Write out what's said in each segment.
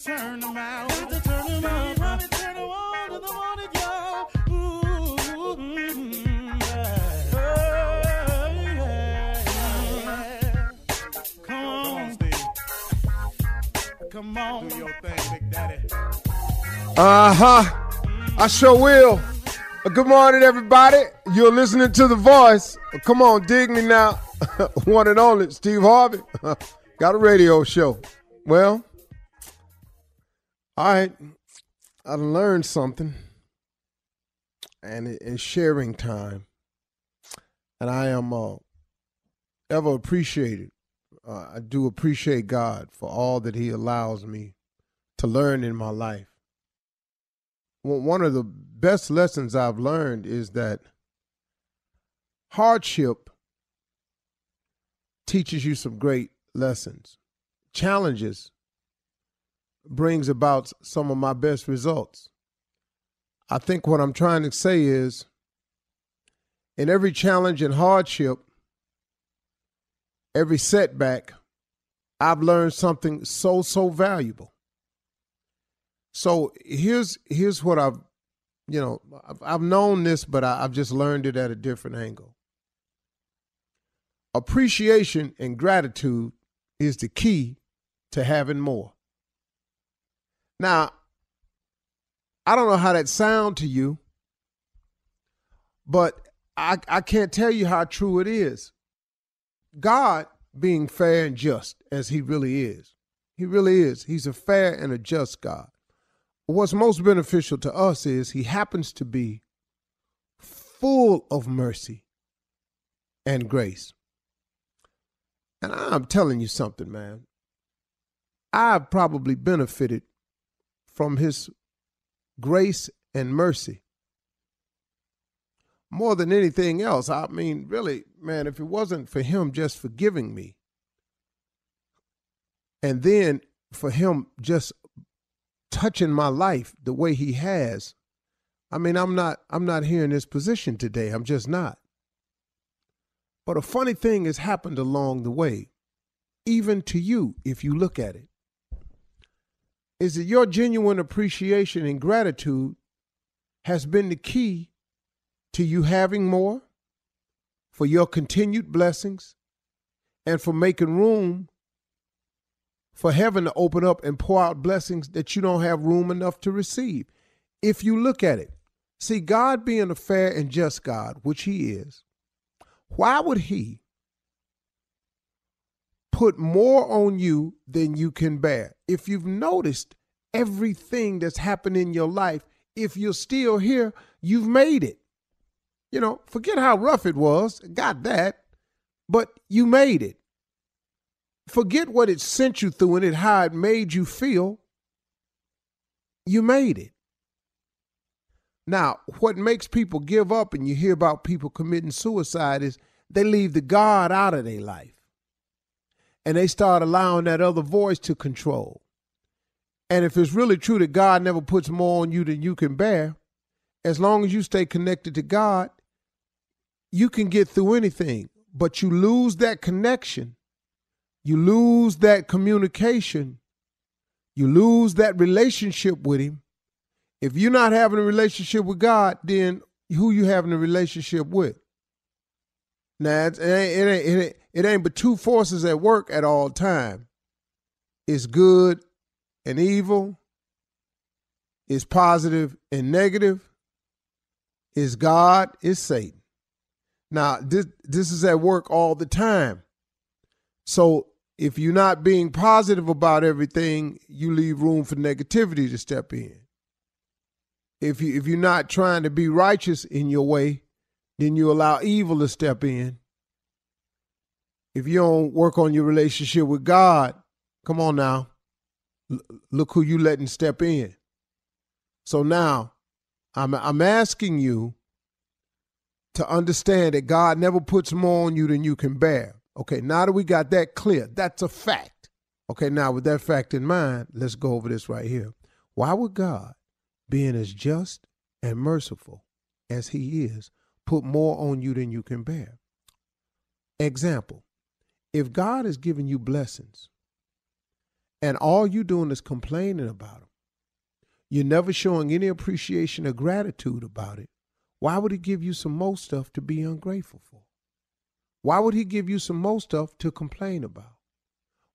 turn them out. Got to turn them out. Harvey turn them on in the morning, y'all. Ooh, yeah. Oh, yeah, yeah. Come on, Steve. Come on, do your thing, Big Daddy. Uh huh. I sure will. Uh, Good morning, everybody. You're listening to The Voice. Uh, Come on, dig me now. One and only, Steve Harvey. Got a radio show. Well, all right. I learned something, and it- it's sharing time. And I am uh, ever appreciated. Uh, I do appreciate God for all that He allows me to learn in my life. Well, one of the best lessons I've learned is that hardship teaches you some great lessons. Challenges brings about some of my best results. I think what I'm trying to say is in every challenge and hardship, every setback, I've learned something so so valuable. So here's here's what I've you know I've, I've known this, but I, I've just learned it at a different angle. Appreciation and gratitude is the key to having more. Now, I don't know how that sound to you, but I, I can't tell you how true it is. God being fair and just as he really is. He really is. He's a fair and a just God. What's most beneficial to us is he happens to be full of mercy and grace. And I'm telling you something, man. I've probably benefited from his grace and mercy more than anything else. I mean, really, man, if it wasn't for him just forgiving me, and then for him just touching my life the way he has, I mean, I'm not I'm not here in this position today. I'm just not. But a funny thing has happened along the way, even to you, if you look at it. Is that your genuine appreciation and gratitude has been the key to you having more, for your continued blessings, and for making room for heaven to open up and pour out blessings that you don't have room enough to receive. If you look at it, see, God being a fair and just God, which He is, why would He put more on you than you can bear? If you've noticed everything that's happened in your life, if you're still here, you've made it. You know, forget how rough it was, got that, but you made it. Forget what it sent you through and it how it made you feel. You made it. Now, what makes people give up and you hear about people committing suicide is they leave the God out of their life. And they start allowing that other voice to control. And if it's really true that God never puts more on you than you can bear, as long as you stay connected to God, you can get through anything. But you lose that connection, you lose that communication, you lose that relationship with Him. If you're not having a relationship with God, then who you having a relationship with? Now it ain't, it ain't, it ain't, it ain't but two forces at work at all time. It's good and evil. It's positive and negative. It's God. It's Satan. Now this this is at work all the time. So if you're not being positive about everything, you leave room for negativity to step in. If you if you're not trying to be righteous in your way, then you allow evil to step in. If you don't work on your relationship with God, come on now. L- look who you letting step in. So now, I'm I'm asking you to understand that God never puts more on you than you can bear. Okay, now that we got that clear, that's a fact. Okay, now with that fact in mind, let's go over this right here. Why would God, being as just and merciful as He is, put more on you than you can bear? Example if God is giving you blessings and all you're doing is complaining about them, you're never showing any appreciation or gratitude about it, why would He give you some more stuff to be ungrateful for? Why would He give you some more stuff to complain about?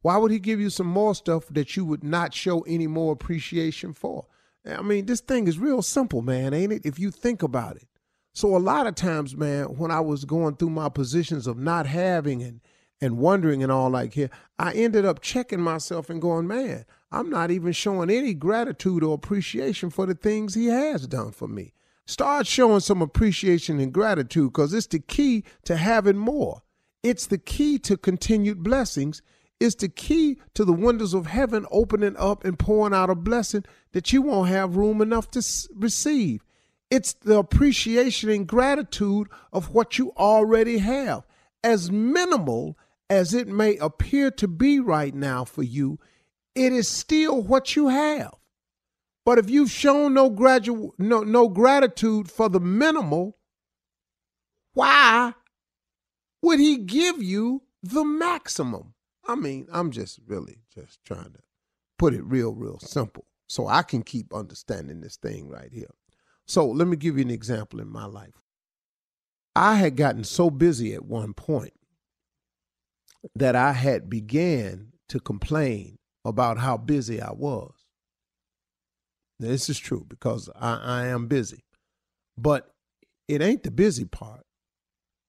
Why would he give you some more stuff that you would not show any more appreciation for? I mean, this thing is real simple, man, ain't it? If you think about it. So a lot of times, man, when I was going through my positions of not having and and wondering and all like here, I ended up checking myself and going, man, I'm not even showing any gratitude or appreciation for the things he has done for me. Start showing some appreciation and gratitude because it's the key to having more. It's the key to continued blessings. It's the key to the windows of heaven opening up and pouring out a blessing that you won't have room enough to receive. It's the appreciation and gratitude of what you already have. As minimal as it may appear to be right now for you, it is still what you have. But if you've shown no, gradu- no, no gratitude for the minimal, why would he give you the maximum? I mean, I'm just really just trying to put it real, real simple so I can keep understanding this thing right here. So let me give you an example in my life. I had gotten so busy at one point that I had began to complain about how busy I was. Now, this is true because I, I am busy. But it ain't the busy part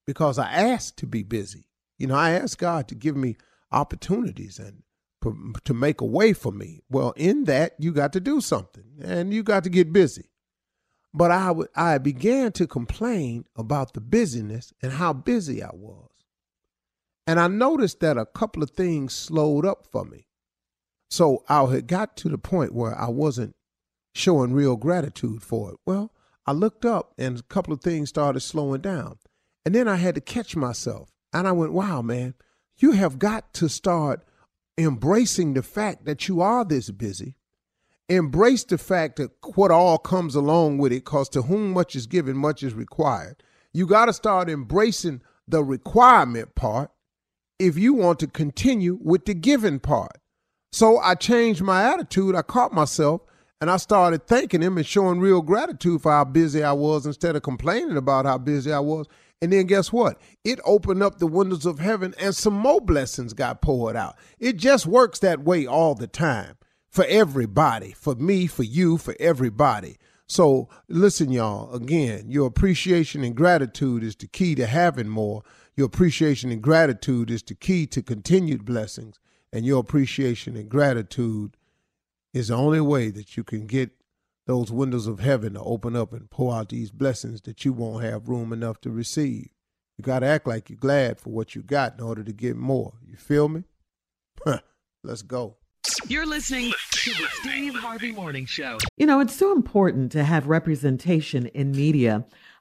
because I asked to be busy. You know, I asked God to give me opportunities and to make a way for me. Well, in that, you got to do something and you got to get busy. But I, w- I began to complain about the busyness and how busy I was. And I noticed that a couple of things slowed up for me. So I had got to the point where I wasn't showing real gratitude for it. Well, I looked up and a couple of things started slowing down. And then I had to catch myself. And I went, wow, man, you have got to start embracing the fact that you are this busy. Embrace the fact that what all comes along with it, because to whom much is given, much is required. You got to start embracing the requirement part if you want to continue with the giving part. So I changed my attitude. I caught myself and I started thanking him and showing real gratitude for how busy I was instead of complaining about how busy I was. And then guess what? It opened up the windows of heaven and some more blessings got poured out. It just works that way all the time for everybody, for me, for you, for everybody. So listen, y'all, again, your appreciation and gratitude is the key to having more. Your appreciation and gratitude is the key to continued blessings. And your appreciation and gratitude is the only way that you can get those windows of heaven to open up and pour out these blessings that you won't have room enough to receive. You got to act like you're glad for what you got in order to get more. You feel me? Let's go. You're listening to the Steve Harvey Morning Show. You know, it's so important to have representation in media.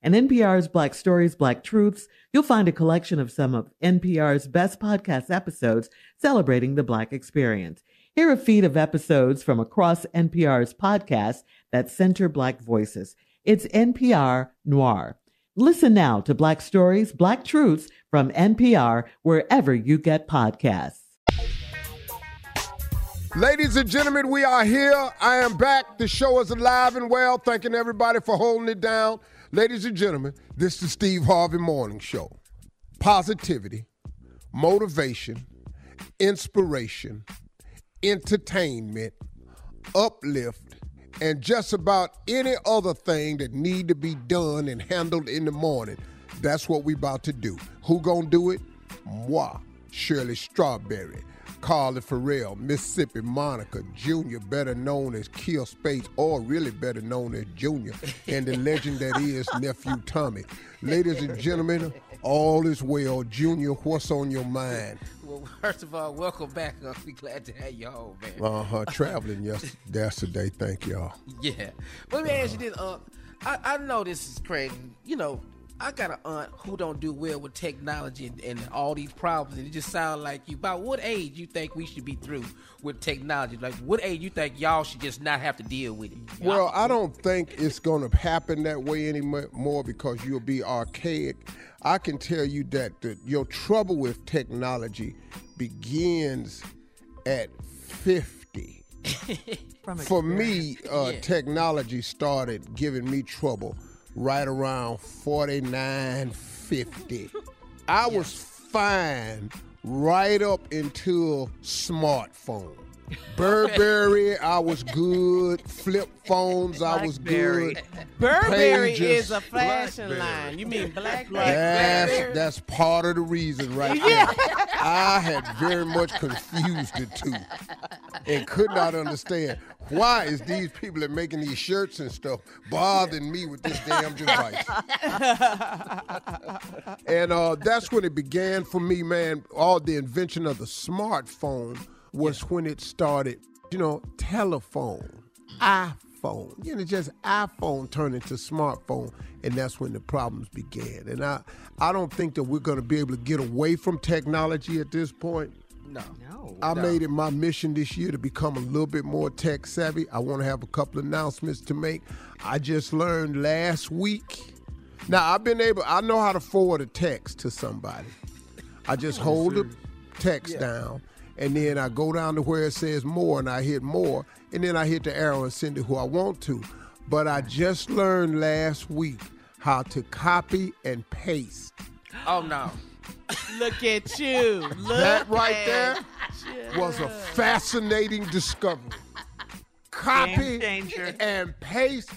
In NPR's Black Stories, Black Truths, you'll find a collection of some of NPR's best podcast episodes celebrating the Black experience. Hear a feed of episodes from across NPR's podcasts that center Black voices. It's NPR Noir. Listen now to Black Stories, Black Truths from NPR wherever you get podcasts. Ladies and gentlemen, we are here. I am back. The show is alive and well. Thanking everybody for holding it down. Ladies and gentlemen, this is the Steve Harvey Morning Show. Positivity, motivation, inspiration, entertainment, uplift, and just about any other thing that need to be done and handled in the morning. That's what we about to do. Who gonna do it? Moi, Shirley Strawberry. Carla Ferrell, Mississippi Monica, Junior, better known as Kill Space, or really better known as Junior, and the legend that is Nephew Tommy. Ladies and gentlemen, all is well. Junior, what's on your mind? Well, first of all, welcome back. I'll be glad to have you home, man. Uh huh. Traveling yes, yesterday. Thank y'all. Yeah. But let me ask you this. Uh, I, I know this is crazy. You know, I got an aunt who don't do well with technology and, and all these problems, and it just sounds like you. About what age you think we should be through with technology? Like, what age you think y'all should just not have to deal with it? Well, I don't think it's going to happen that way anymore because you'll be archaic. I can tell you that the, your trouble with technology begins at 50. For me, uh, Yeah. technology started giving me trouble right around 49, 50. I was fine right up until smartphone. Burberry, I was good. Flip phones, I was Blackberry. good. Burberry Pages. is a fashion line. You mean black? That's, that's part of the reason right there. I had very much confused the two and could not understand why is these people that making these shirts and stuff bothering me with this damn device. and uh, that's when it began for me, man. All the invention of the smartphone was when it started. You know, telephone, iPhone. You know, just iPhone turned into smartphone, and that's when the problems began. And I, I don't think that we're going to be able to get away from technology at this point. No. No. I made it my mission this year to become a little bit more tech savvy. I want to have a couple announcements to make. I just learned last week. Now I've been able. I know how to forward a text to somebody. I just hold the text down, and then I go down to where it says more, and I hit more, and then I hit the arrow and send it who I want to. But I just learned last week how to copy and paste. Oh no. Look at you. Look that right at there was a fascinating discovery. Copy and paste,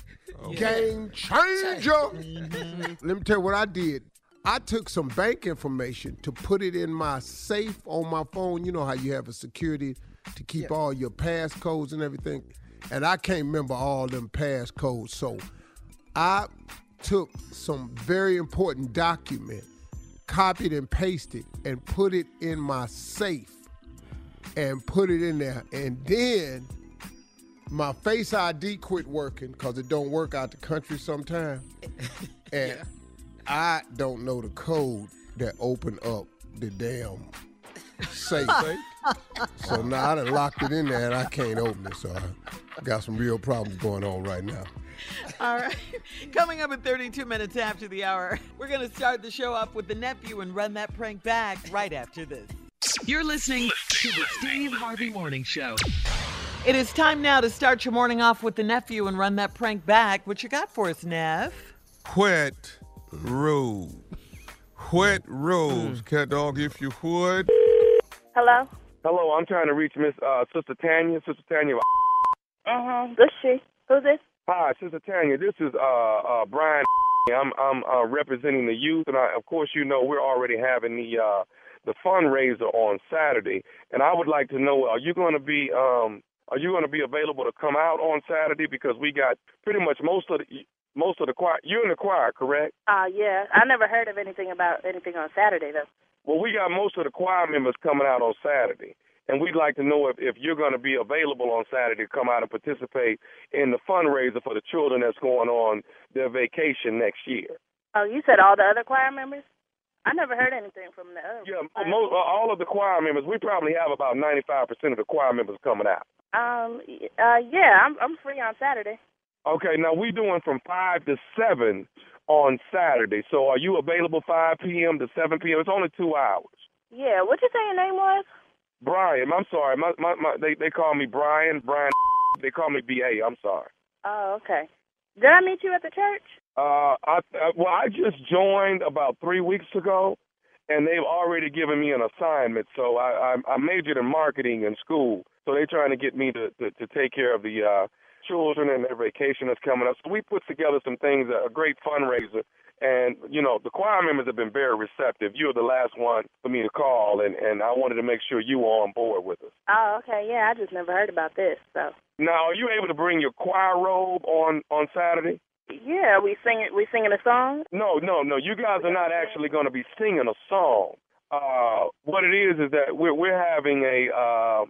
game changer. Mm-hmm. Let me tell you what I did. I took some bank information to put it in my safe on my phone. You know how you have a security to keep all your passcodes and everything. And I can't remember all them passcodes. So I took some very important document, copied and pasted, and put it in my safe and put it in there. And then my face ID quit working because it don't work out the country sometimes. And I don't know the code that opened up the damn safe. so now I done locked it in there and I can't open it. So I got some real problems going on right now. All right. Coming up in 32 minutes after the hour, we're going to start the show off with the nephew and run that prank back right after this. You're listening to the Steve Harvey Morning Show. It is time now to start your morning off with the nephew and run that prank back. What you got for us, Nev? Wet rose. Wet rose. Cat dog, if you would. Hello? Hello, I'm trying to reach Miss uh, Sister Tanya. Sister Tanya. Mm-hmm. This she. Who's this? Hi, Sister Tanya. This is uh, uh, Brian. I'm I'm uh, representing the youth, and I, of course, you know we're already having the uh, the fundraiser on Saturday, and I would like to know: Are you going to be um, Are you going to be available to come out on Saturday? Because we got pretty much most of the most of the choir. You're in the choir, correct? Uh, yeah. I never heard of anything about anything on Saturday, though. Well, we got most of the choir members coming out on Saturday, and we'd like to know if, if you're going to be available on Saturday to come out and participate in the fundraiser for the children that's going on their vacation next year. Oh, you said all the other choir members? I never heard anything from the other. Yeah, most, all of the choir members. We probably have about 95% of the choir members coming out. Um, y- uh, yeah, I'm I'm free on Saturday. Okay, now we're doing from five to seven on Saturday. So are you available 5 p.m. to 7 p.m.? It's only two hours. Yeah, what you say your name was? Brian, I'm sorry. My, my, my, they they call me Brian. Brian. They call me BA. I'm sorry. Oh, okay. Did I meet you at the church? Uh, I, uh, well, I just joined about three weeks ago, and they've already given me an assignment. So I, I, I majored in marketing in school. So they're trying to get me to, to, to take care of the uh, children and their vacation that's coming up. So we put together some things, a great fundraiser, And you know, the choir members have been very receptive. You're the last one for me to call, and and I wanted to make sure you were on board with us. Oh, okay. Yeah, I just never heard about this. So. Now, are you able to bring your choir robe on on Saturday? Yeah, we singing we singing a song. No, no, no. You guys are not actually going to be singing a song. Uh, what it is is that we're we're having a, uh,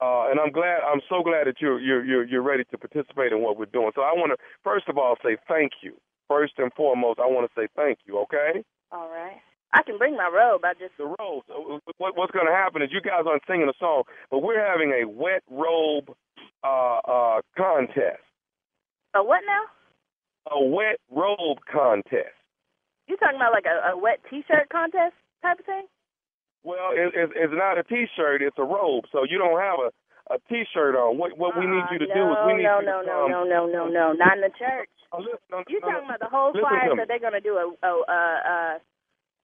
uh, and I'm glad, I'm so glad that you're you're you're you're ready to participate in what we're doing. So I want to first of all say thank you. First and foremost, I want to say thank you. Okay. All right. I can bring my robe. I just the robe. What, what's going to happen is you guys aren't singing a song, but we're having a wet robe uh, uh, contest. A what now? A wet robe contest. You talking about like a, a wet T-shirt contest type of thing? Well, it, it, it's not a T-shirt; it's a robe. So you don't have a a T-shirt on. What what we need you to no, do is we need no, you no, to no, come. no, no, no, no, not in the church. Oh, listen, no, You no, talking no. about the whole choir? So they're gonna do a a a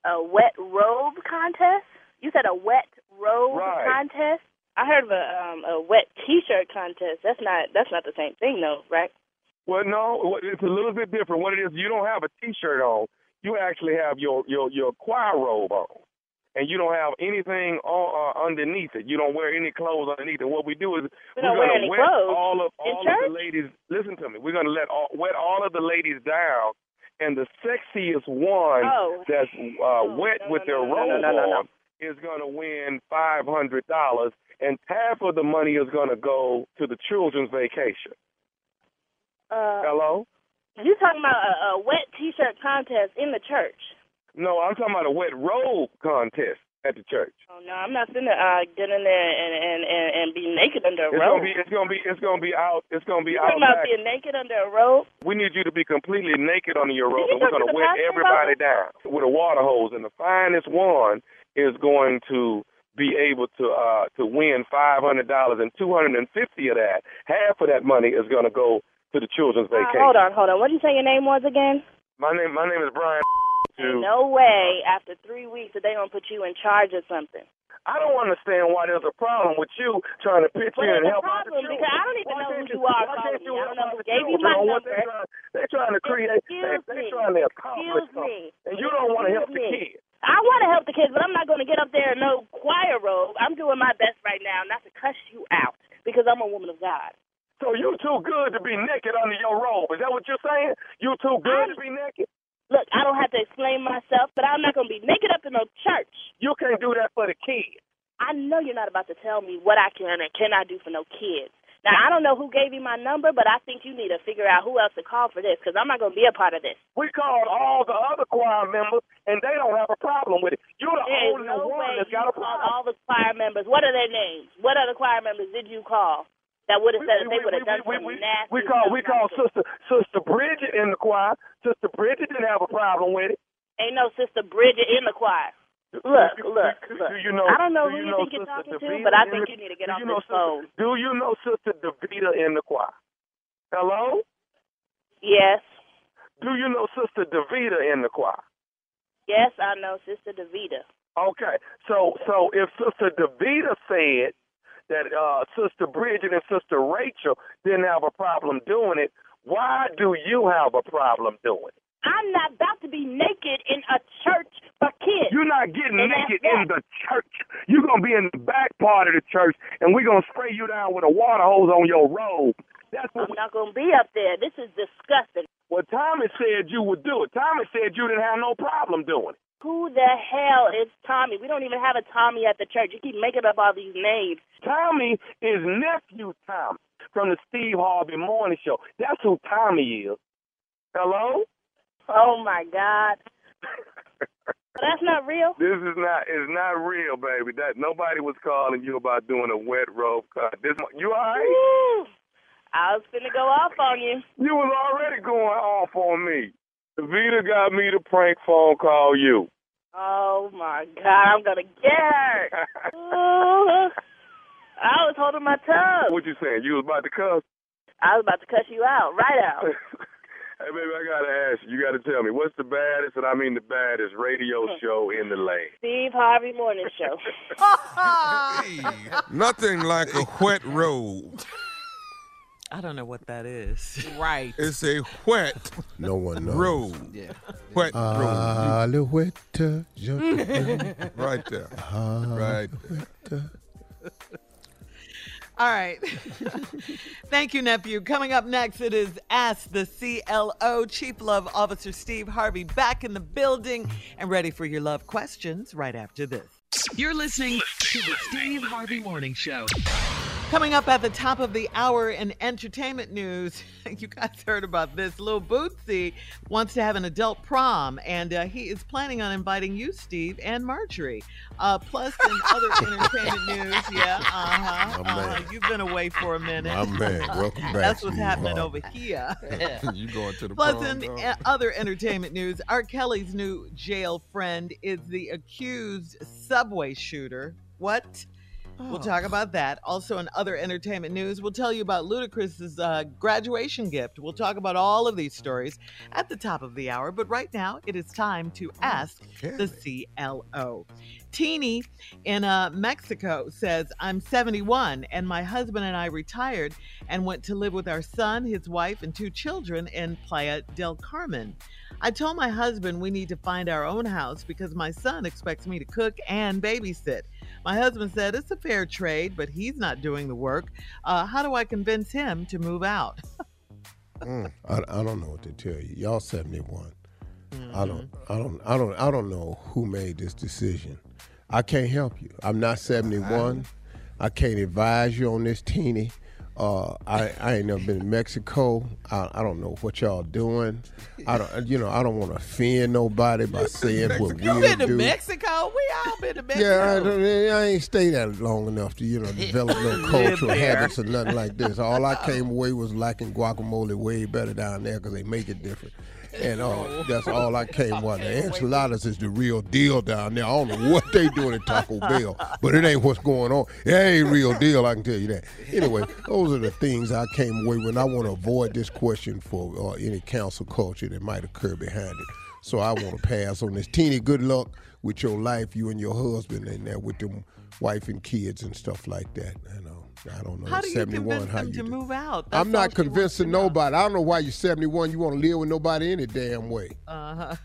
a, a wet robe contest? You said a wet robe Right. contest? I heard of a um a wet T-shirt contest. That's not that's not the same thing, though, right? Well, no, it's a little bit different. What it is, you don't have a T-shirt on. You actually have your your your choir robe on, and you don't have anything on, uh, underneath it. You don't wear any clothes underneath it. What we do is We are gonna any wet clothes all of in all of church? the ladies. Listen to me. We're gonna let all, wet all of the ladies down, and the sexiest one Oh. that's uh, wet with their no, robe no, no, no. on is gonna win five hundred dollars, and half of the money is gonna go to the children's vacation. Uh, Hello. you talking about a, a wet T-shirt contest in the church? No, I'm talking about a wet robe contest at the church. Oh no, I'm not finna uh, get in there and and and, and be naked under a rope. It's robe. gonna be it's gonna be it's gonna be out it's gonna be you out talking about being naked under a robe? We need you to be completely naked under your robe you and we're to gonna the wet everybody about down with a water hose and the finest one is going to be able to uh to win five hundred dollars and two hundred and fifty of that. Half of that money is gonna go to the children's Uh, vacation. hold on, hold on. What did you say your name was again? My name my name is Brian Ain't no way after three weeks that they gonna put you in charge of something. I don't understand why there's a problem with you trying to pitch in and help out the children. because I don't even Why know who can't you are calling me. I don't know who gave you my number. They're trying, they're trying to create. They're me. trying to accomplish Excuse me. and you don't want to help the kids. I want to help the kids, but I'm not going to get up there in no choir robe. I'm doing my best right now not to cuss you out because I'm a woman of God. So you too good to be naked under your robe. Is that what you're saying? You too good to be naked? Look, I don't have to explain myself, but I'm not going to be naked up in no church. You can't do that for the kids. I know you're not about to tell me what I can and cannot do for no kids. Now, I don't know who gave you my number, but I think you need to figure out who else to call for this because I'm not going to be a part of this. We called all the other choir members, and they don't have a problem with it. You're the There is only no one that's got a called problem. all the choir members. What are their names? What other choir members did you call that would have said that they would have done we, we, nasty we call we call sister sister Bridget in the choir. Sister Bridget didn't have a problem with it. Ain't no Sister Bridget in the choir. Look, look, look. Do you know? I don't know do who you you know think you're talking to, but I think the- you need to get do off you know this Sister, phone. Do you know Sister Davida in the choir? Hello? Yes, Do you know Sister Davida in the choir? yes, I know Sister Davida. Okay, so so if Sister Davida said that uh, Sister Bridget and Sister Rachel didn't have a problem doing it, why do you have a problem doing it? I'm not about to be naked in a church for kids. You're not getting And naked in the church. You're gonna be in the back part of the church, and we're gonna spray you down with a water hose on your robe. That's what I'm not going to be up there. This is disgusting. Well, Thomas said you would do it. Thomas said you didn't have no problem doing it. Who the hell is Tommy? We don't even have a Tommy at the church. You keep making up all these names. Tommy is nephew Tommy from the Steve Harvey Morning Show. That's who Tommy is. Hello? Oh my God. That's not real. This is not is not real, baby. That nobody was calling you about doing a wet rope cut. This you all right? Woo. I was gonna go off on you. You was already going off on me. Vita got me to prank phone call you. Oh my God, I'm gonna get her. Ooh. I was holding my tongue. What you saying? You was about to cuss? I was about to cuss you out, right out. Hey, baby, I gotta ask you. You gotta tell me what's the baddest, and I mean the baddest radio show in the land. Steve Harvey Morning Show. Nothing like a wet robe. I don't know what that is. Right. It's a wet No one knows. road. Yeah. Wet ah, road. Alouette, uh, je- Right there. Ah, right there. Uh. All right. Thank you, nephew. Coming up next, it is Ask the CLO. Chief Love Officer Steve Harvey back in the building and ready for your love questions right after this. You're listening to the Steve Harvey Morning Show. Coming up at the top of the hour in entertainment news, you guys heard about this. Lil Boosie wants to have an adult prom, and uh, he is planning on inviting you, Steve, and Marjorie. Uh, plus, in other entertainment news, yeah, uh-huh, uh-huh. You've been away for a minute. My man, welcome back, That's what's happening over here. you going to the Plus, prom, in dog? uh, other entertainment news, R. Kelly's new jail friend is the accused subway shooter. What? We'll talk about that. Also, in other entertainment news, we'll tell you about Ludacris's uh, graduation gift. We'll talk about all of these stories at the top of the hour. But right now, it is time to ask the CLO. Teeny in uh, Mexico says, I'm 71 and my husband and I retired and went to live with our son, his wife, and two children in Playa del Carmen. I told my husband we need to find our own house because my son expects me to cook and babysit. My husband said it's a fair trade, but he's not doing the work. Uh, how do I convince him to move out? Mm, I, I don't know what to tell you. Y'all 71. I Mm-hmm. don't I don't I don't I don't know who made this decision. I can't help you. I'm not 71. I can't advise you on this teeny. Uh, I, I ain't never been to Mexico. I, I don't know what y'all doing. I don't you know I don't want to offend nobody by saying what You we been to do. Mexico? We all been to Mexico. Yeah, I, I ain't stayed that long enough to you know develop no cultural habits or nothing like this. All I came away was liking guacamole way better down there because they make it different. And uh, that's all I came away. The enchiladas is the real deal down there. I don't know what they doing at Taco Bell, but it ain't what's going on. It ain't real deal. I can tell you that. Anyway, those are the things I came away with. I want to avoid this question for uh, any cancel culture that might occur behind it. So I want to pass on this. Teeny, good luck with your life, you and your husband, and there with them wife and kids and stuff like that. You know, I don't know. How do you 71, convince how him you to do? move out? I'm not convincing nobody. I don't know why you're 71. You want to live with nobody any damn way. Uh-huh.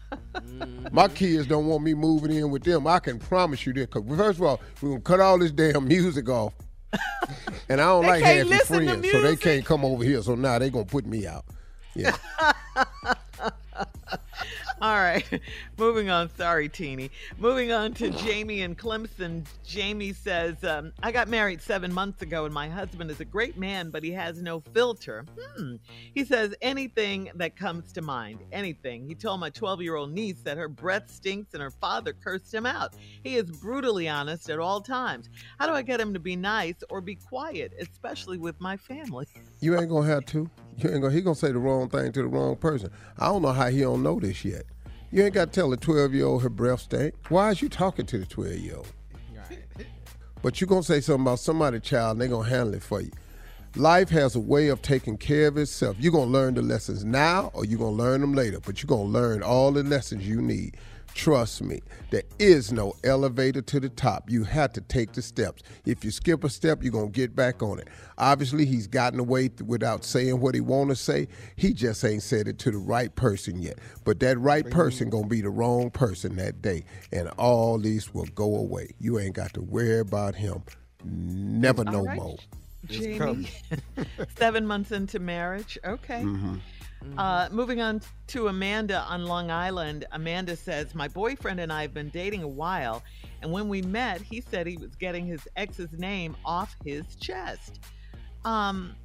My kids don't want me moving in with them. I can promise you that. Cause first of all, we're gonna cut all this damn music off, and I don't like can't having friends, so they can't come over here. So now they gonna put me out. Yeah. All right. Moving on. Sorry, Teeny. Moving on to Jamie and Clemson. Jamie says, um, I got married seven months ago, and my husband is a great man, but he has no filter. Hmm. He says anything that comes to mind. Anything. He told my 12 year old niece that her breath stinks and her father cursed him out. He is brutally honest at all times. How do I get him to be nice or be quiet, especially with my family? You ain't gonna have to. You ain't gonna. He gonna say the wrong thing to the wrong person. I don't know how he don't know this yet. You ain't got to tell a twelve year old her breath stink. Why is you talking to the twelve year old? But you're gonna say something about somebody's child, and they gonna handle it for you. Life has a way of taking care of itself. You're gonna learn the lessons now, or you're gonna learn them later. But you're gonna learn all the lessons you need. Trust me, there is no elevator to the top. You have to take the steps. If you skip a step, you're gonna get back on it. Obviously, he's gotten away th- without saying what he want to say. He just ain't said it to the right person yet. But that right person gonna be the wrong person that day, and all these will go away. You ain't got to worry about him. Never no right. more. Jamie, seven months into marriage. Okay. Mm-hmm. Uh, moving on to Amanda on Long Island. Amanda says, My boyfriend and I have been dating a while, and when we met, he said he was getting his ex's name off his chest. Um,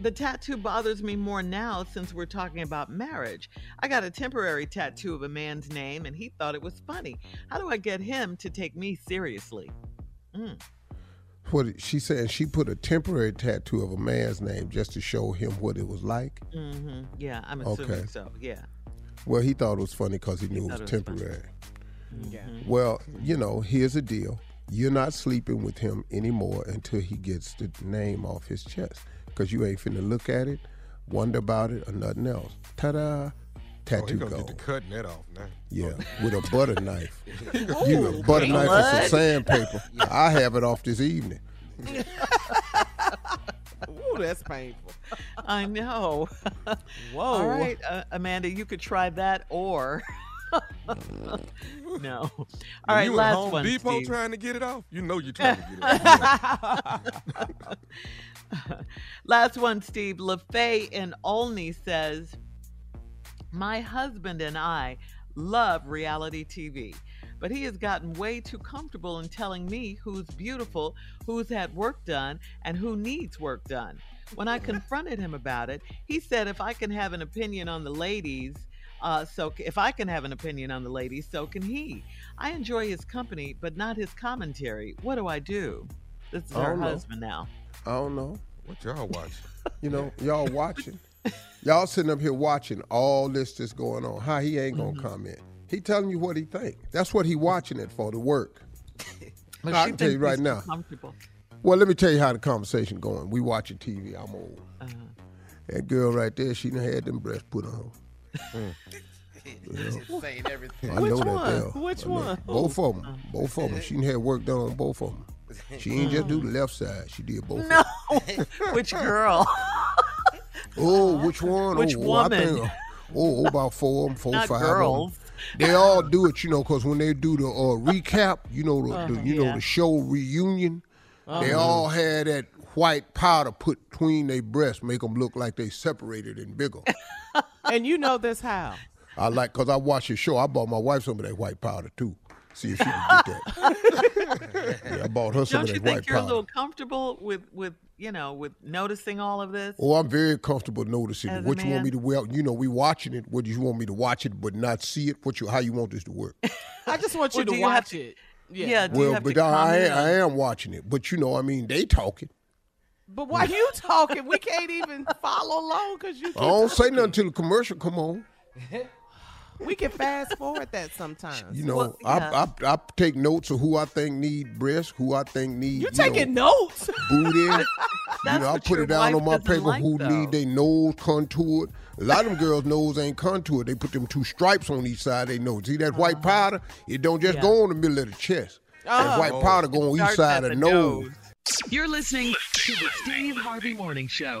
the tattoo bothers me more now since we're talking about marriage. I got a temporary tattoo of a man's name, and he thought it was funny. How do I get him to take me seriously? Mm. What she said, she put a temporary tattoo of a man's name just to show him what it was like. Mm-hmm. Yeah, I'm assuming Okay. so. Yeah. Well, he thought it was funny because he knew it was it was funny. temporary. Yeah. Well, you know, here's the deal. You're not sleeping with him anymore until he gets the name off his chest. Because you ain't finna look at it, wonder about it, or nothing else. Ta-da! Oh, Tattoo he gonna get to cutting that off now. Yeah, with a butter knife. Ooh, you a butter great knife and some sandpaper. I have it off this evening. Ooh, that's painful. I know. Whoa. All right, uh, Amanda, you could try that or. no. All right, you at last Home one. Depot Steve. trying to get it off. You know you're trying to get it off. Last one, Steve. LaFay in Olney says, My husband and I love reality TV, but he has gotten way too comfortable in telling me who's beautiful, who's had work done, and who needs work done. When I confronted him about it, he said if I can have an opinion on the ladies, uh, so if I can have an opinion on the ladies, so can he. I enjoy his company, but not his commentary. What do I do? This is her know. husband now. I don't know. What y'all watching? You know, y'all watching. Y'all sitting up here watching all this that's going on. How he ain't Mm-hmm. gonna comment. He telling you what he think. That's what he watching it for, to work. But I can tell you right now. Well, let me tell you how the conversation going. We watching TV. I'm old. Uh-huh. That girl right there, she done had them breasts put on her. Just saying everything. I know that girl. Which I know. one? Both of them. Both of them. She done had work done on both of them. She ain't just do the left side. She did both. No, Of them. which girl? Oh, which one? Which oh, woman? I think, oh, about four of them, four, Not five of 'em. girls. They all do it, you know, because when they do the uh, recap, you know, the, the you know the show reunion, they Uh-huh. all had that white powder put between their breasts, make them look like they separated and bigger. And you know this how? I like, cause I watch the show. I bought my wife some of that white powder too. See if she can get that. yeah, I bought her some Don't of you that think white you're a little comfortable with with you know with noticing all of this? Oh, I'm very comfortable noticing As it. What you want me to well, you know, we watching it. What do you want me to watch it but not see it? What you how you want this to work? I just want you Well, to you watch to- it. Yeah. Yeah. do you well, have but to I, I am watching it. But you know, I mean, they talking. But why you talking, we can't even follow along because you. Keep I don't say nothing till the commercial come on. We can fast forward that sometimes. You know, Well, yeah. I, I I take notes of who I think need breasts, who I think need You you know, taking notes? booty. you know, I put it down on my paper like, who though. need their nose contoured. A lot of them girls' nose ain't contoured. They put them two stripes on each side of their nose. See that white powder? It don't just Uh-huh. Yeah. go on the middle of the chest. That Oh. white powder go on each side of the the nose. You're listening to the Steve Harvey Morning Show.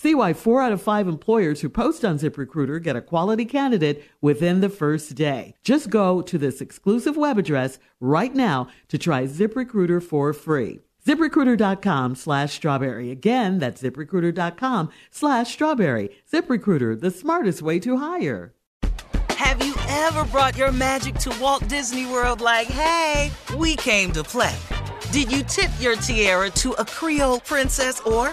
See why four out of five employers who post on ZipRecruiter get a quality candidate within the first day. Just go to this exclusive web address right now to try ZipRecruiter for free. ZipRecruiter.com slash strawberry. Again, that's ZipRecruiter.com slash strawberry. ZipRecruiter, the smartest way to hire. Have you ever brought your magic to Walt Disney World like, hey, we came to play? Did you tip your tiara to a Creole princess or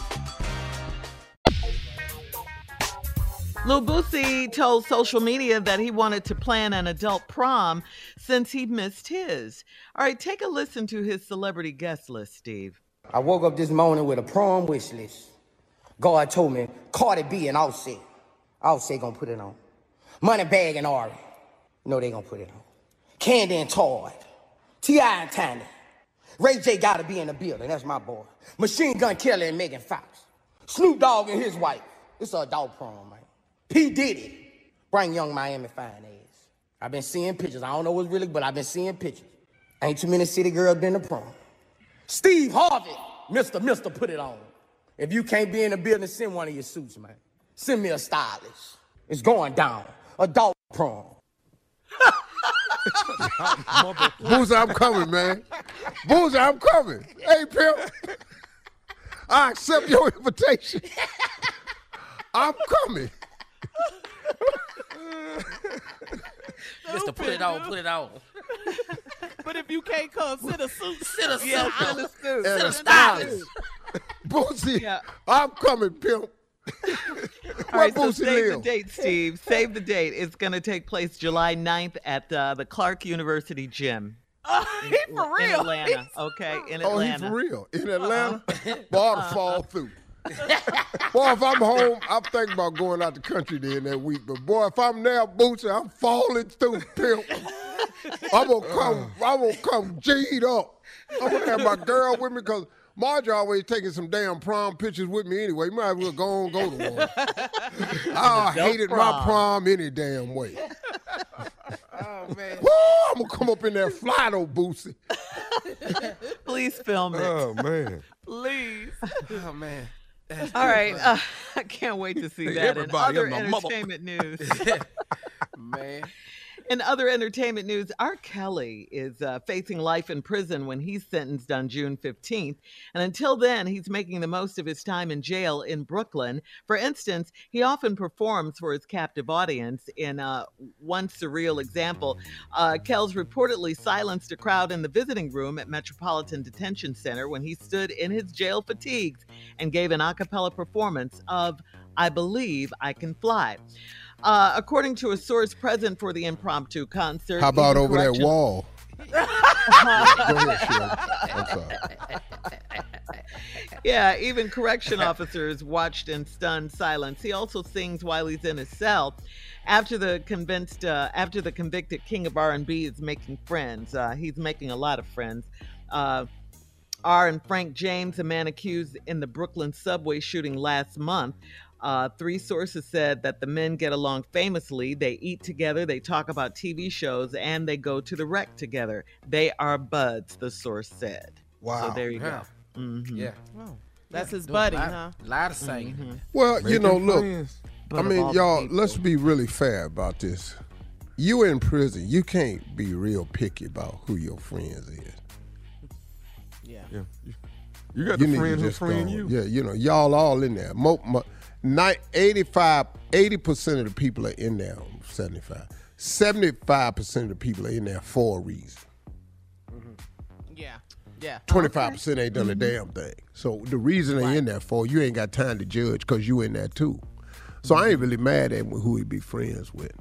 Lil Boosie told social media that he wanted to plan an adult prom since he missed his. All right, take a listen to his celebrity guest list, Steve. I woke up this morning with a prom wish list. God told me Cardi B and Offset. Offset gonna put it on. Moneybagg and Ari. Know they gonna put it on. Kandi and Todd. T.I. and Tiny. Ray J gotta be in the building. That's my boy. Machine Gun Kelly and Megan Fox. Snoop Dogg and his wife. It's a adult prom. P. Diddy. Bring Yung Miami fine ass. I've been seeing pictures. I don't know what's really, but I've been seeing pictures. Ain't too many city girls been to prom. Steve Harvey, Mr. Mister, put it on. If you can't be in the building, send one of your suits, man. Send me a stylist. It's going down. Adult prom. Boosie, I'm coming, man. Boosie, I'm coming. Hey, pimp. I accept your invitation. I'm coming. Mister, put it on, put it on. But if you can't come, sit a suit. Sit a Yeah, suit sit a suit. And Sit a a stylist. Boosie, I'm coming, pimp. All Where right, so Boosie save the date, Steve. Save the date. It's going to take place July 9th at uh, the Clark University Gym. he for In real. Atlanta, okay? In Oh, Atlanta. he for real. In Atlanta? Boy, I ought to fall through. Boy, if I'm home, I'm thinking about going out the country then that week. But boy, if I'm there, Bootsy, I'm falling through, pimp. I'm gonna come, I'm gonna come G'd up. I'm gonna have my girl with me because Marjorie always taking some damn prom pictures with me anyway. You might as well go on go to one. I No hated my prom. prom any damn way. Oh man. Woo, I'm gonna come up in there fly though, Bootsy. Please film it. Oh man. Please. Oh man. All right. Uh, I can't wait to see that. In everybody, other I'm entertainment news. Man. In other entertainment news, R. Kelly is uh, facing life in prison when he's sentenced on June 15th. And until then, he's making the most of his time in jail in Brooklyn. For instance, he often performs for his captive audience. In uh, one surreal example, uh, Kells reportedly silenced a crowd in the visiting room at Metropolitan Detention Center when he stood in his jail fatigues and gave an a cappella performance of I Believe I Can Fly. Uh, according to a source present for the impromptu concert, How about over that wall? Go ahead, Shirley. I'm sorry. yeah, even correction officers watched in stunned silence. He also sings while he's in his cell. After the convinced, uh, after the convicted king of R&B is making friends, uh, he's making a lot of friends. Uh, R and Frank James, a man accused in the Brooklyn subway shooting last month. Uh, three sources said that the men get along famously. They eat together, they talk about TV shows, and they go to the rec together. They are buds, the source said. Wow. So there you Yeah. go. Mhm. Yeah. Oh, that's his buddy, lot, huh? Lot of singing. Mm-hmm. Well, you know, look, friends. I mean, y'all, people- let's be really fair about this. You in prison, you can't be real picky about who your friends is. Yeah. Yeah. You, you got you the need friend who friend go. you. Yeah, you know, y'all all in there. Mo, mo, ni- 85, 80% of the people are in there, 75. 75% of the people are in there for a reason. Mm-hmm. Yeah. Yeah. 25% ain't done a mm-hmm. damn thing. So the reason they in there for, you ain't got time to judge because you in there too. So I ain't really mad at who he be friends with.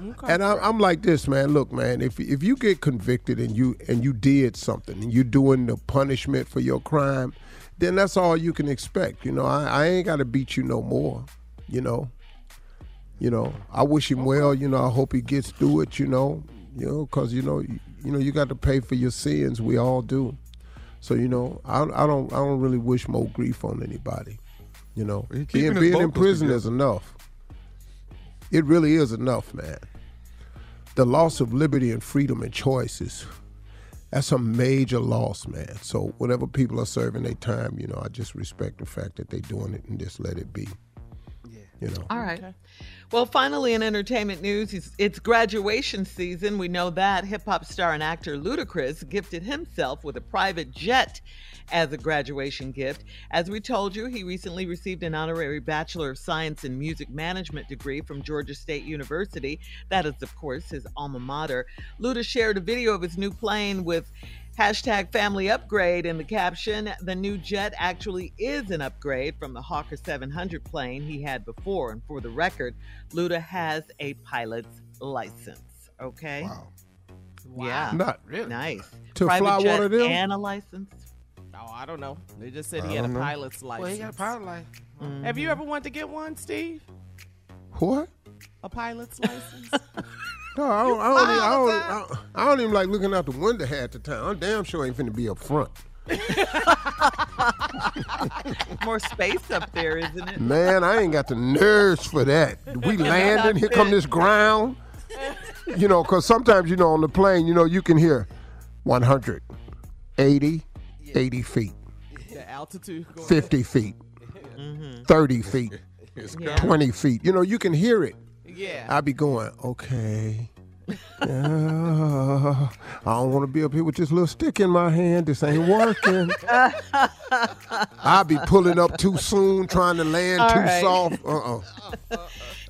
Okay. And I'm, I'm like this, man. Look, man. If if you get convicted and you and you did something and you doing the punishment for your crime, then that's all you can expect. You know, I, I ain't got to beat you no more. You know, you know. I wish him well. You know, I hope he gets through it. You know, you know, because you know, you, you know, you got to pay for your sins. We all do. So you know, I, I don't I don't really wish more grief on anybody. You know, being being in prison is enough. It really is enough, man. The loss of liberty and freedom and choices. That's a major loss, man. So whatever people are serving their time, you know, I just respect the fact that they're doing it and just let it be. You know. All right. Well, finally, in entertainment news, it's, it's graduation season. We know that hip hop star and actor Ludacris gifted himself with a private jet as a graduation gift. As we told you, he recently received an honorary Bachelor of Science in Music Management degree from Georgia State University. That is, of course, his alma mater. Luda shared a video of his new plane with Hashtag family upgrade in the caption. The new jet actually is an upgrade from the Hawker 700 plane he had before. And for the record, Luda has a pilot's license. Okay. Wow. Yeah. Not really Nice. To Private fly jet one of them? and a license. Oh, I don't know. They just said I he had a know. pilot's license. Well, he got a pilot license. Have you ever wanted to get one, Steve? What? A pilot's license? No, I don't, I, don't, even, I, don't, I, don't, I don't even like looking out the window half the time. I'm damn sure I ain't finna be up front. More space up there, isn't it? Man, I ain't got the nerves for that. We landing, here come this ground. You know, because sometimes, you know, on the plane, you know, you can hear 100, 80, 80 feet, the altitude. 50 feet, mm-hmm. 30 feet. It's Yeah. coming. 20 feet. You know, you can hear it. Yeah. I'd be going, okay. Yeah, I don't want to be up here with this little stick in my hand. This ain't working. I'll be pulling up too soon, trying to land All too right. soft. Uh-uh.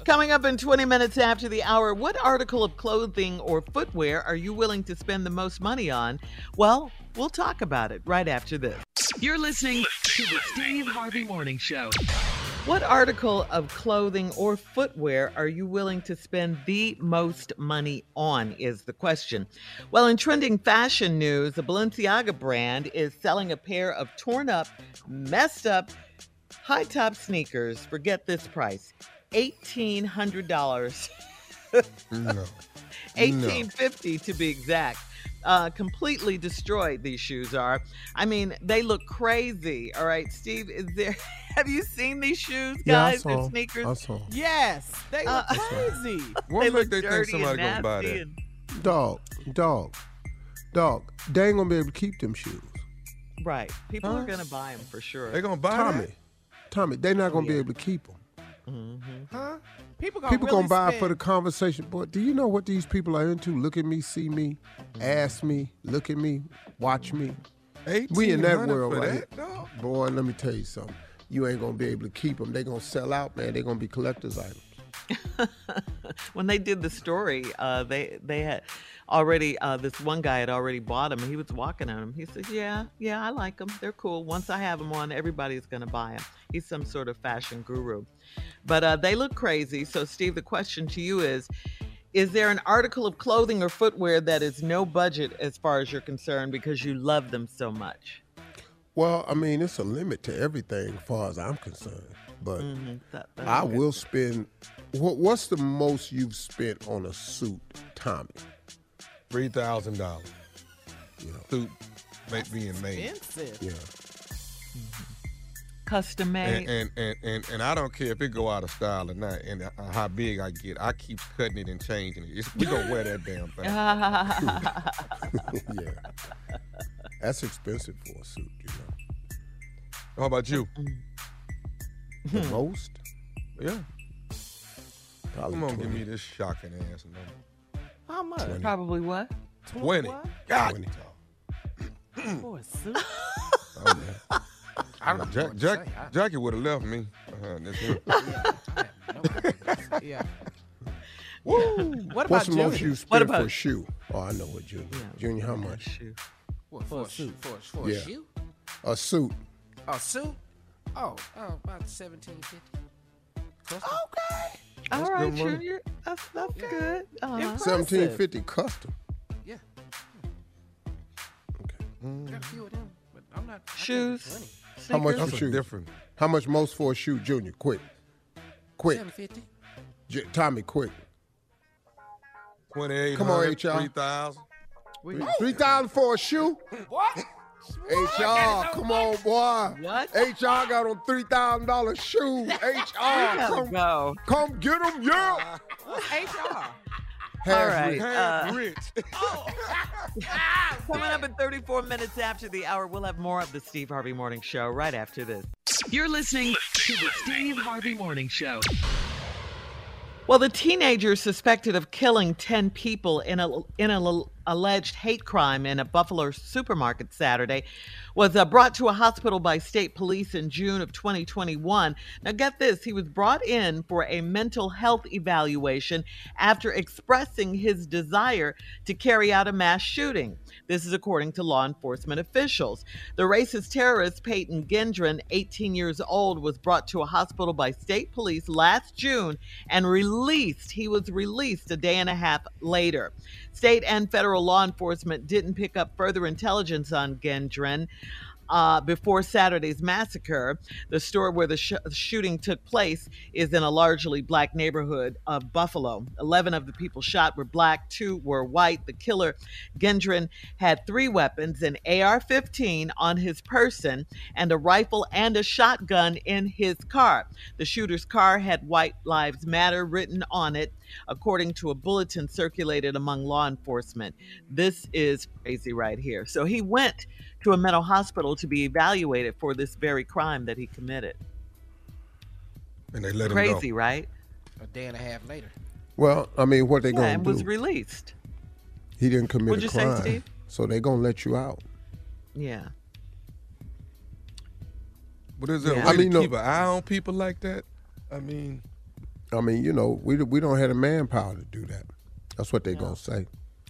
Coming up in 20 minutes after the hour, what article of clothing or footwear are you willing to spend the most money on? Well, we'll talk about it right after this. You're listening to the Steve Harvey Morning Show. What article of clothing or footwear are you willing to spend the most money on? Is the question. Well, in trending fashion news, the Balenciaga brand is selling a pair of torn up, messed up, high top sneakers. Forget this price $1,800. No. Eighteen fifty to be exact. Uh, completely destroyed. These shoes are. I mean, they look crazy. All right, Steve, is there? Have you seen these shoes, Yeah, I guys? saw They're 'em. sneakers. I saw 'em. Yes, they look Uh, crazy. What They make look they think dirty somebody gonna buy that? and- Dog, dog, dog. They ain't gonna be able to keep them shoes. Right. People Huh? are gonna buy them for sure. They're gonna buy them. Tommy, that? Tommy, they're not gonna Oh, be able to keep them. Mm-hmm. Huh? People gonna People really gonna buy it spend- for the conversation. Boy, do you know what these people are into? Look at me, see me, ask me, look at me, watch me. We in that world right that, here. Boy, let me tell you something. You ain't gonna be able to keep them. They gonna sell out, man. They gonna be collector's items. when they did the story, uh, they they had already uh, this one guy had already bought them. He was walking on them. He says, "Yeah, yeah, I like them. They're cool. Once I have them on, everybody's gonna buy them." He's some sort of fashion guru, but uh, they look crazy. So, Steve, the question to you is. Is there an article of clothing or footwear that is no budget as far as you're concerned because you love them so much? Well, I mean, it's a limit to everything as far as I'm concerned. But Mhm, that- I will spend. What, what's the most you've spent on a suit, Tommy? Three thousand dollars. You know, Suit make being made. Expensive. Yeah. Custom made. And, and and and and I don't care if it go out of style or not, and uh, how big I get. I keep cutting it and changing it. It's, we gonna wear that damn thing. yeah. That's expensive for a suit, you know. How about you? The most? Yeah. Probably Come on, give me this shocking ass number. How much? Probably what? Twenty. What? God. For a suit? Oh, yeah. Jack, Jack, Jackie would have left me. Uh, this here. yeah. Woo! What about What's about the most you What spent about- for a shoe? Oh, I know what Junior. Junior, how much? What, for, a suit? For, for Yeah. a shoe? A suit. A suit? Oh, oh about seventeen fifty. Okay. All That's right. Junior. That's that's good. Uh-huh. Seventeen fifty custom. Yeah. Mm. Got a few of them, but I'm not. Shoes. How much That's for a shoes? different. How much most for a shoe, Junior? Quick. Quick. Seven fifty. J- Tommy, quick. Twenty-eight. Come on, HR. Three thousand. Three thousand for a shoe? What? HR, come on, boy. What? HR got on three thousand dollar shoes. HR, come, go. come get them, yeah. HR. All right. Half uh, rich. coming up in 34 minutes after the hour, we'll have more of the Steve Harvey Morning Show right after this. You're listening to the Steve Harvey Morning Show. Well, the teenager suspected of killing 10 people in a in an alleged hate crime in a Buffalo supermarket Saturday was uh, brought to a hospital by state police in June of 2021. Now, get this, he was brought in for a mental health evaluation after expressing his desire to carry out a mass shooting. This is according to law enforcement officials. The racist terrorist Peyton Gendron, 18 years old, was brought to a hospital by state police last June and released. He was released a day and a half later. State and federal law enforcement didn't pick up further intelligence on Gendron. Uh, before Saturday's massacre, the store where the sh- shooting took place is in a largely black neighborhood of Buffalo. 11 of the people shot were black, two were white. The killer, Gendron, had three weapons an AR 15 on his person and a rifle and a shotgun in his car. The shooter's car had White Lives Matter written on it, according to a bulletin circulated among law enforcement. This is crazy right here. So he went to a mental hospital to be evaluated for this very crime that he committed. And they let Crazy, him go. Crazy, right? A day and a half later. Well, I mean, what they Yeah, gonna and do? was released. he didn't commit What'd a you say, crime, Steve? so they gonna let you out. Yeah. But is there Yeah. a way I mean, to no- keep an eye on people like that? I mean, I mean, you know, we we don't have the manpower to do that. That's what they're gonna say.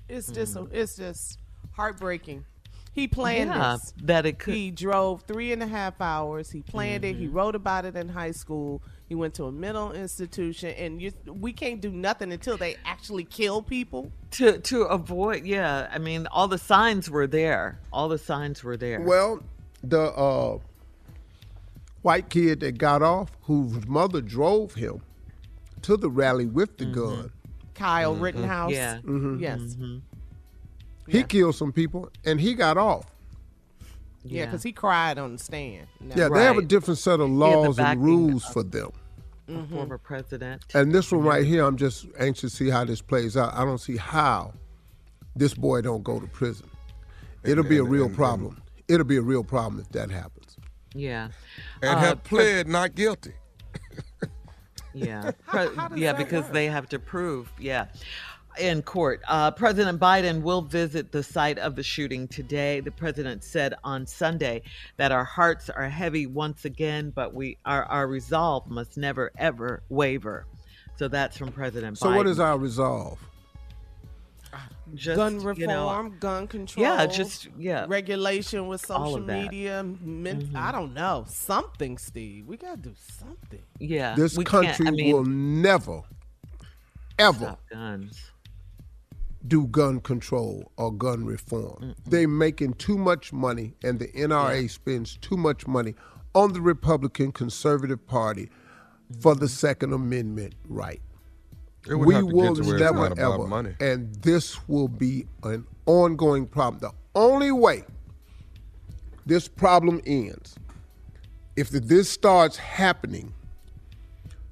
It's just it's just heartbreaking. He planned Yeah, this. that it could- He drove three and a half hours. He planned it. He wrote about it in high school. He went to a mental institution, and you, we can't do nothing until they actually kill people. To to avoid, yeah. I mean, all the signs were there. All the signs were there. Well, the uh, white kid that got off, whose mother drove him to the rally with the gun, Kyle Mm-hmm. Rittenhouse. Yeah. Mhm. Yes. he killed some people and he got off. Yeah, because he cried on the stand. Yeah, they have a different set of He had the laws and rules of- for them. A former president. And this one right here, I'm just anxious to see how this plays out. I don't see how this boy don't go to prison. It'll be a and- real and- problem. It'll be a real problem if that happens. Yeah. and Uh, have pled not guilty. Yeah, Pre- yeah, because they have to prove, yeah, in court. Uh, president Biden will visit the site of the shooting today. The president said on Sunday that our hearts are heavy once again, but we our our resolve must never ever waver. So that's from President So Biden. what is our resolve? Ah, just, gun you reform, know, gun control. Yeah, just yeah, regulation with social of that. media. Men- mm-hmm. I don't know something, Steve. We gotta do something. yeah. This we can't- country I mean, will never, ever stop guns. do gun control or gun reform. They're making too much money, and the NRA spends too much money on the Republican Conservative Party for the mm-hmm. Second Amendment right. It would we have to get will to where it's never not about ever, money. and this will be an ongoing problem. The only way this problem ends if this starts happening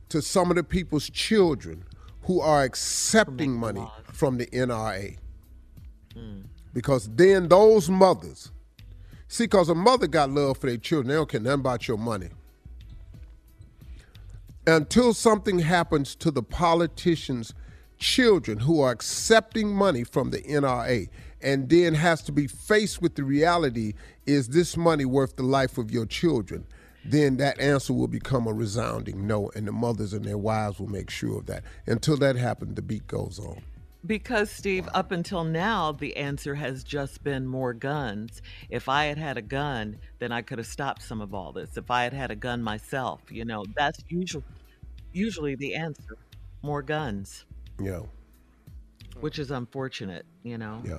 to some of the people's children who are accepting money from the NRA. Hmm. Because then those mothers, see, because a mother got love for their children, they don't care nothing about your money. Until something happens to the politicians' children who are accepting money from the NRA and then has to be faced with the reality is this money worth the life of your children? Then that answer will become a resounding no, and the mothers and their wives will make sure of that. Until that happens, the beat goes on. Because, Steve, up until now, the answer has just been more guns. If I had had a gun, then I could have stopped some of all this. If I had had a gun myself, you know, that's usually usually the answer. More guns, Yeah, which is unfortunate, you know. yeah.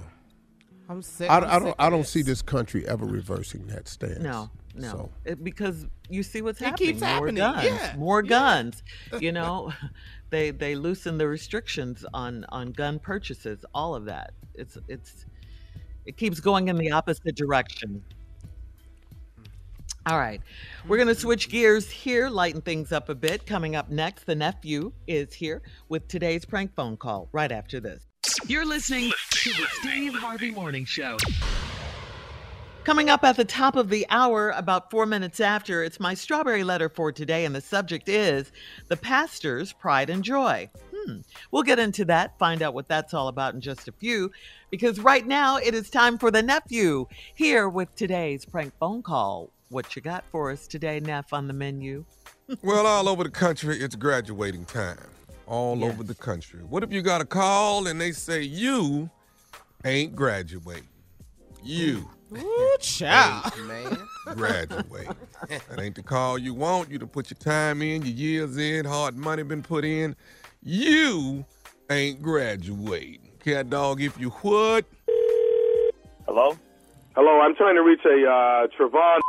I'm sick. I, I'm I sick don't. of I don't this. see this country ever mm. reversing that stance. No, no, So, It- because you see what's It happening. keeps more happening, guns, yeah, more yeah. guns. You know, they they loosen the restrictions on on gun purchases. All of that. It's it's it keeps going in the opposite direction. All right. We're going to switch gears here, lighten things up a bit. Coming up next, the nephew is here with today's prank phone call right after this. You're listening to the Steve Harvey Morning Show. Coming up at the top of the hour, about four minutes after, it's my strawberry letter for today, and the subject is the pastor's pride and joy. Hmm. We'll get into that, find out what that's all about in just a few, because right now it is time for the nephew here with today's prank phone call. What you got for us today, Neff, on the menu? well, all over the country, it's graduating time. All over the country. What if you got a call and they say you ain't graduating? You Ooh, child. Man. graduate. that ain't the call you want. You to put your time in, your years in, hard money been put in. You ain't graduating. Cat dog, if you would. Hello? Hello, I'm trying to reach a uh, Trevon,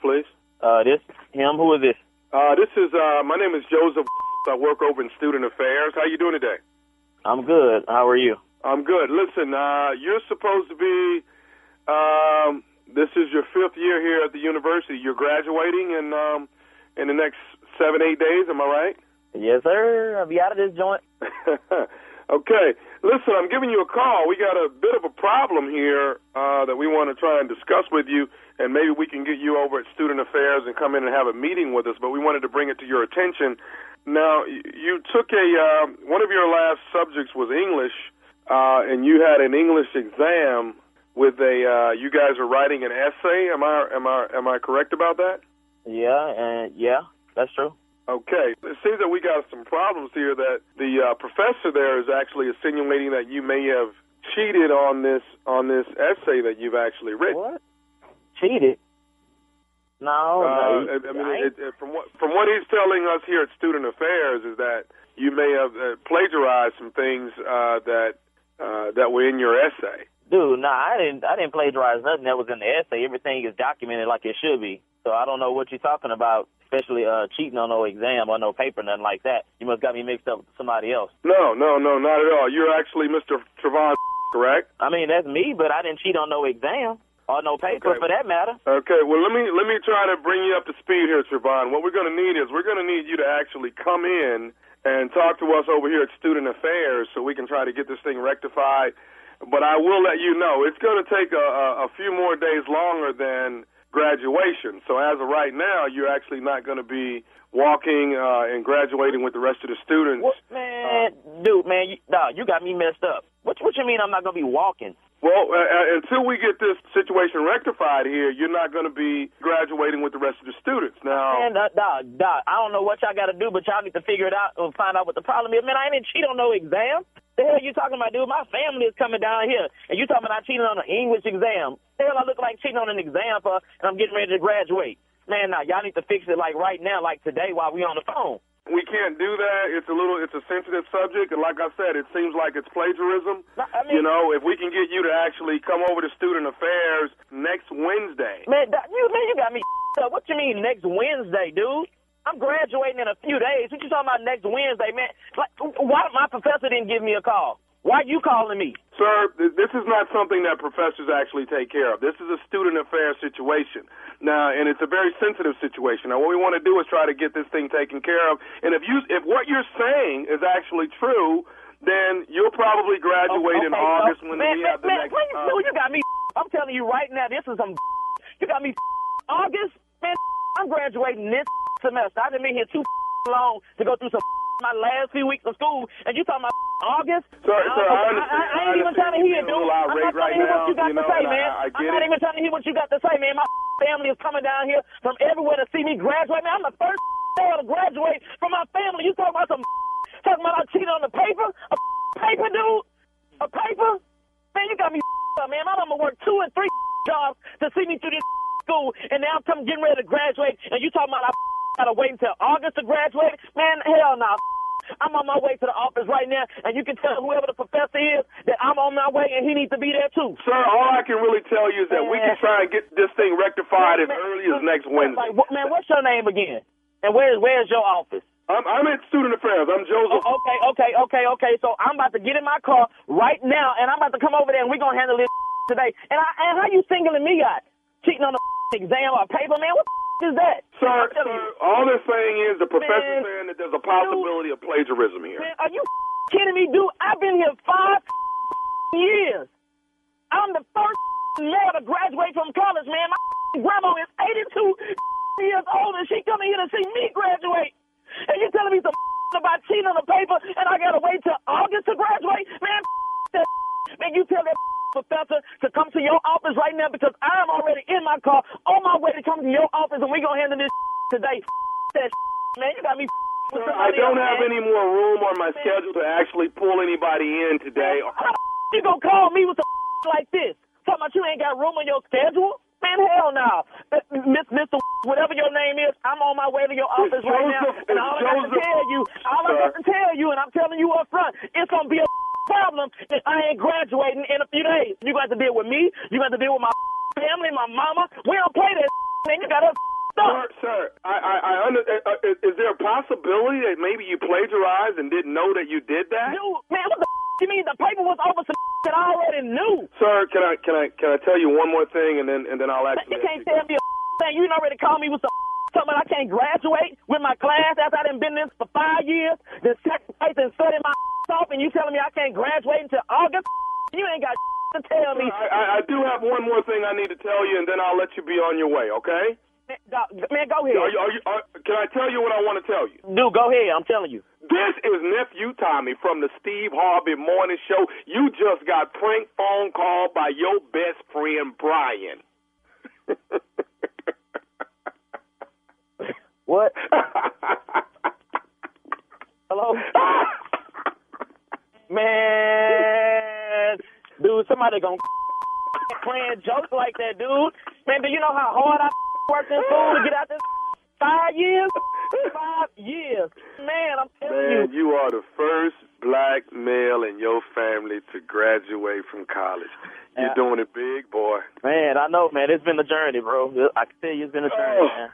please. Uh, this him? Who is this? Uh, this is uh, my name is Joseph. I work over in student affairs. How you doing today? I'm good. How are you? I'm good. Listen, uh, you're supposed to be. Um, this is your fifth year here at the university. You're graduating in um, in the next seven, eight days. Am I right? Yes, sir. I'll be out of this joint. okay. Listen, I'm giving you a call. We got a bit of a problem here uh, that we want to try and discuss with you, and maybe we can get you over at Student Affairs and come in and have a meeting with us. But we wanted to bring it to your attention. Now, you took a uh, one of your last subjects was English, uh, and you had an English exam with a. Uh, you guys are writing an essay. Am I am I am I correct about that? Yeah, and yeah, that's true. Okay. It seems that we got some problems here. That the uh, professor there is actually insinuating that you may have cheated on this on this essay that you've actually written. What? Cheated? No, Uh, no. I, I mean, it, it, from what from what he's telling us here at Student Affairs is that you may have uh, plagiarized some things uh, that uh, that were in your essay. Dude, nah, I didn't. I didn't plagiarize nothing that was in the essay. Everything is documented like it should be. So I don't know what you're talking about, especially uh cheating on no exam or no paper, nothing like that. You must got me mixed up with somebody else. No, no, no, not at all. You're actually Mr. Travon, correct? I mean, that's me, but I didn't cheat on no exam or no paper Okay. for that matter. Okay, well let me let me try to bring you up to speed here, Travon. What we're going to need is we're going to need you to actually come in and talk to us over here at Student Affairs so we can try to get this thing rectified. But I will let you know it's going to take a, a, a few more days longer than graduation. So as of right now, you're actually not going to be walking uh, and graduating with the rest of the students. What, Man, dude, man, you, nah, you got me messed up. What what you mean I'm not gonna be walking? Well, uh, uh, until we get this situation rectified here, you're not going to be graduating with the rest of the students. Now, Man, uh, nah, nah, I don't know what y'all got to do, but y'all need to figure it out and find out what the problem is. Man, I didn't cheat on no exam. The hell you talking about, dude? My family is coming down here, and you talking about cheating on an English exam. The hell I look like cheating on an exam for, and I'm getting ready to graduate. Man, nah, y'all need to fix it like right now, like today while we on the phone. We can't do that. It's a little, it's a sensitive subject, and like I said, it seems like it's plagiarism. you know, if we can get you to actually come over to Student Affairs next Wednesday. Man, you man, you got me up. What you mean next Wednesday, dude? I'm graduating in a few days. What you talking about next Wednesday, man? Like, why my professor didn't give me a call? Why are you calling me? Sir, this is not something that professors actually take care of. This is a student affairs situation. Now, and it's a very sensitive situation. Now, what we want to do is try to get this thing taken care of. And if you, if what you're saying is actually true, then you'll probably graduate in Okay, August so- when man, we man, have the man, next. please, uh, dude, you got me. I'm telling you right now, this is some. You got me. August, man. I'm graduating this semester. I've been here too long to go through some my last few weeks of school, and you talking about August? Sir, I, sir, I I, I, I ain't even trying to hear, dude. I'm not trying to hear what you got to say, man. I'm not even trying to hear what you got to say, man. My family is coming down here from everywhere to see me graduate, man. I'm the first to graduate from my family. You talking about some talking about I cheated on the paper? A paper, dude? A paper? Man, you got me up, man. My mama worked two and three jobs to see me through this school, and now I'm coming getting ready to graduate, and you talking about I gotta wait until August to graduate? Man, hell no. I'm on my way to the office right now, and you can tell whoever the professor is that I'm on my way, and he needs to be there too. Sir, all I can really tell you is that we can try and get this thing rectified as early as next Wednesday. Like, what, man, what's your name again? And where's where's your office? I'm, I'm at Student Affairs. I'm Joseph. Oh, okay, okay, okay, okay. So I'm about to get in my car right now, and I'm about to come over there, and we're gonna handle this today. And I, and how you singling me out? Cheating on the exam or paper, man? What the is that? Sir, sir, all they're saying is the professor's Man. saying that there's a possibility of plagiarism here. Man, are you kidding me, dude? I've been here five years. I'm the first male to graduate from college, man. My grandma is 82 years old, and she coming here to see me graduate. And you telling me some about cheating on the paper, and I gotta wait till August to graduate? Man, that man, you tell that professor to come to your office right now because I'm already in my car on my way to come to your office, and we're gonna handle this today. That man, you got me. I don't else, have man. any more room on my schedule to actually pull anybody in today. You gonna call me with some like this? Talking about you ain't got room on your schedule? Man, hell no. Uh, Miss Mr. Whatever your name is, I'm on my way to your office right now, and all I got to tell you, all I got to tell you, and I'm telling you up front, it's gonna be a problem if I ain't graduating in a few days. You got to deal with me. You got to deal with my family, my mama. We don't play that man. You got us. Sir, sir, I, I, I under, uh, uh, is, is there a possibility that maybe you plagiarized and didn't know that you did that? Dude, man, what the you mean? The paper was over some that I already knew. Sir, can I can I can I tell you one more thing and then and then I'll actually. You can't tell me a thing. You already called me with some talking about I can't graduate with my class after I done been in this for five years, then sacrifice and study my off, and you telling me I can't graduate until August? You ain't got to tell me. I, I, I do have one more thing I need to tell you, and then I'll let you be on your way. Okay? Man, go ahead. Are you, are you, are, can I tell you what I want to tell you? Dude, go ahead. I'm telling you. This is nephew Tommy from the Steve Harvey Morning Show. You just got prank phone called by your best friend Brian. what? Hello. Man, dude, somebody gonna playing jokes like that, dude. Man, do you know how hard I worked in school to get out this five years? Five years. Man, I'm telling Man, you. you are the first black male in your family to graduate from college. You're Yeah. doing it big, boy. Man, I know, man. It's been a journey, bro. I can tell you it's been a journey, Oh. man.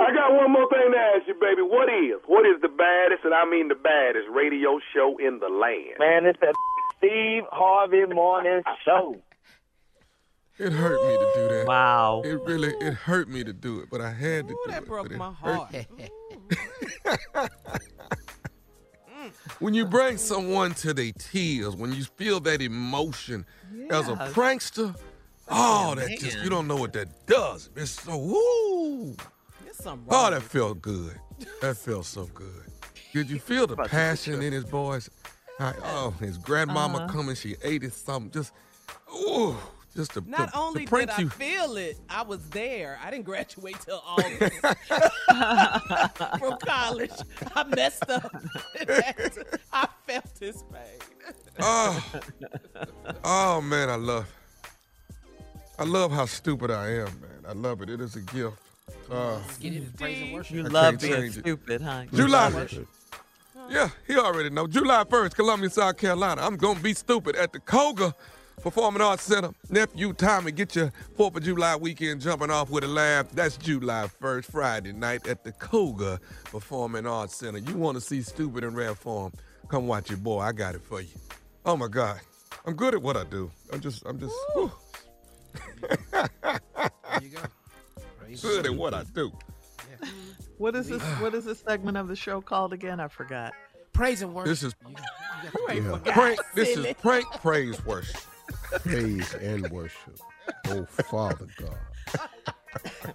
I got one more thing to ask you, baby. What is, what is the baddest, and I mean the baddest, radio show in the land? Man, it's that Steve Harvey Morning Show. It hurt me to do that. Wow. It really it hurt me to do it, but I had to do that it. broke it my heart. when you bring someone to their tears, when you feel that emotion as a prankster, oh, that just you don't know what that does. It's so woo. There's something Oh, that felt good. That felt so good. Did you feel the passion in his voice? How- oh, his grandmama Uh-huh. coming, she ate it something. Just, ooh, just to, Not to, only to prank did I you. feel it, I was there. I didn't graduate till August from college. I messed up. I felt his pain. Oh, oh man, I love, I love how stupid I am, man. I love it. It is a gift. Uh, Get it in praise and worship. You love being change it. stupid, huh? You July. love. Yeah, he already know. July 1st, Columbia, South Carolina. I'm gonna be stupid at the Koger Performing Arts Center. Nephew Tommy, get your 4th of July weekend jumping off with a laugh. That's July 1st, Friday night at the Koger Performing Arts Center. You want to see stupid in rare form? Come watch your boy. I got it for you. Oh my God. I'm good at what I do. I'm just, I'm just whew. good at what I do. What is this? What is this segment of the show called again? I forgot. Praise and worship. This is Yeah. prank. This is prank praise worship. Praise and worship. Oh, Father God.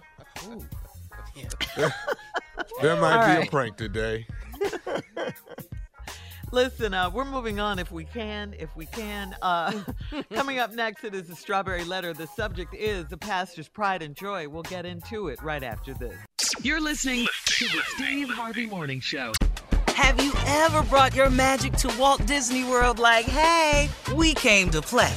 There might All be a prank today. Listen, uh, we're moving on if we can. If we can. Uh, coming up next, it is the Strawberry Letter. The subject is the pastor's pride and joy. We'll get into it right after this. You're listening to the Steve Harvey Morning Show. Have you ever brought your magic to Walt Disney World like, hey, we came to play?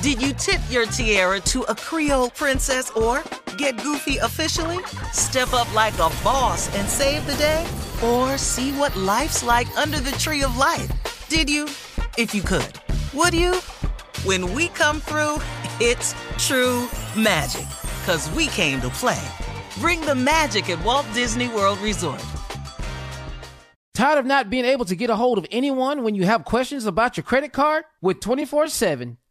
Did you tip your tiara to a Creole princess or get goofy officially? Step up like a boss and save the day? Or see what life's like under the tree of life? Did you? If you could. Would you? When we come through, it's true magic. Cause we came to play. Bring the magic at Walt Disney World Resort. Tired of not being able to get a hold of anyone when you have questions about your credit card? With 24 7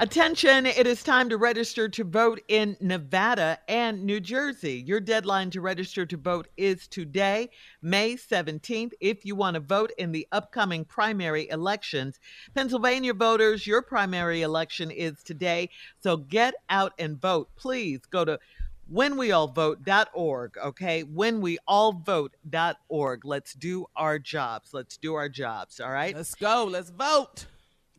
Attention, it is time to register to vote in Nevada and New Jersey. Your deadline to register to vote is today, May 17th. If you want to vote in the upcoming primary elections, Pennsylvania voters, your primary election is today. So get out and vote. Please go to whenweallvote.org, okay? Whenweallvote.org. Let's do our jobs. Let's do our jobs, all right? Let's go. Let's vote.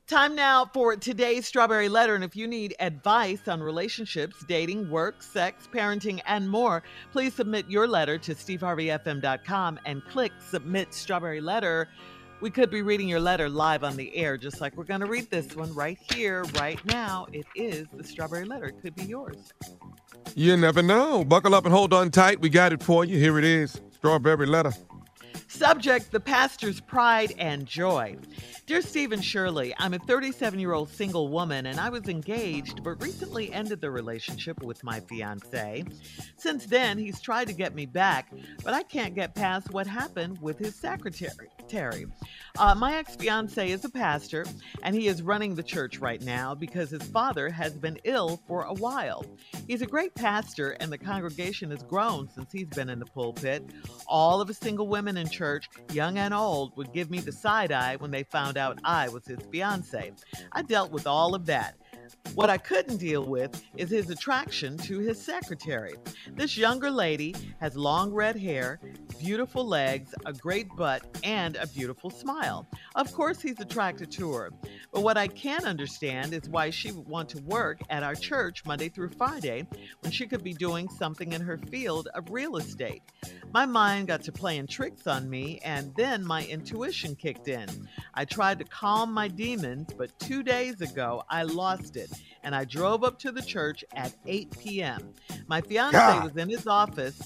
Time now for today's Strawberry Letter. And if you need advice on relationships, dating, work, sex, parenting, and more, please submit your letter to steveharveyfm.com and click Submit Strawberry Letter. We could be reading your letter live on the air, just like we're going to read this one right here, right now. It is the Strawberry Letter. It could be yours. You never know. Buckle up and hold on tight. We got it for you. Here it is. Strawberry letter. Subject The Pastor's Pride and Joy. Dear Stephen Shirley, I'm a 37 year old single woman and I was engaged but recently ended the relationship with my fiance. Since then, he's tried to get me back, but I can't get past what happened with his secretary. Terry. Uh, my ex fiance is a pastor, and he is running the church right now because his father has been ill for a while. He's a great pastor, and the congregation has grown since he's been in the pulpit. All of the single women in church, young and old, would give me the side eye when they found out I was his fiance. I dealt with all of that. What I couldn't deal with is his attraction to his secretary. This younger lady has long red hair, beautiful legs, a great butt, and a beautiful smile. Of course, he's attracted to her. But what I can't understand is why she would want to work at our church Monday through Friday when she could be doing something in her field of real estate. My mind got to playing tricks on me, and then my intuition kicked in. I tried to calm my demons, but two days ago I lost and I drove up to the church at 8 p.m. My fiance God. was in his office,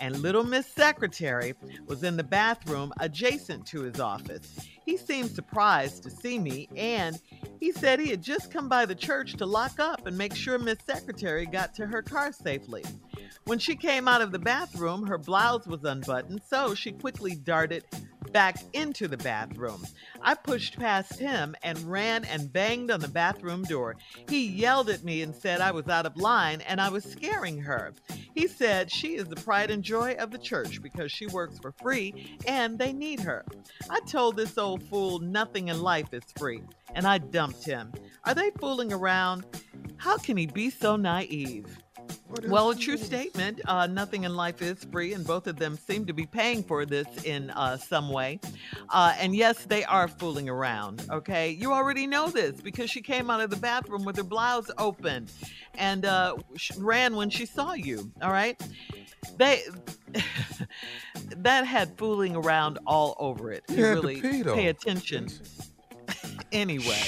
and little Miss Secretary was in the bathroom adjacent to his office. He seemed surprised to see me, and he said he had just come by the church to lock up and make sure Miss Secretary got to her car safely. When she came out of the bathroom, her blouse was unbuttoned, so she quickly darted back into the bathroom. I pushed past him and ran and banged on the bathroom door. He yelled at me and said I was out of line and I was scaring her. He said she is the pride and joy of the church because she works for free and they need her. I told this old fool nothing in life is free and I dumped him. Are they fooling around? How can he be so naive? Well, a true statement. Uh, nothing in life is free, and both of them seem to be paying for this in uh, some way. Uh, and yes, they are fooling around. Okay, you already know this because she came out of the bathroom with her blouse open, and uh, ran when she saw you. All right, they. that had fooling around all over it. You really pay attention. Anyway,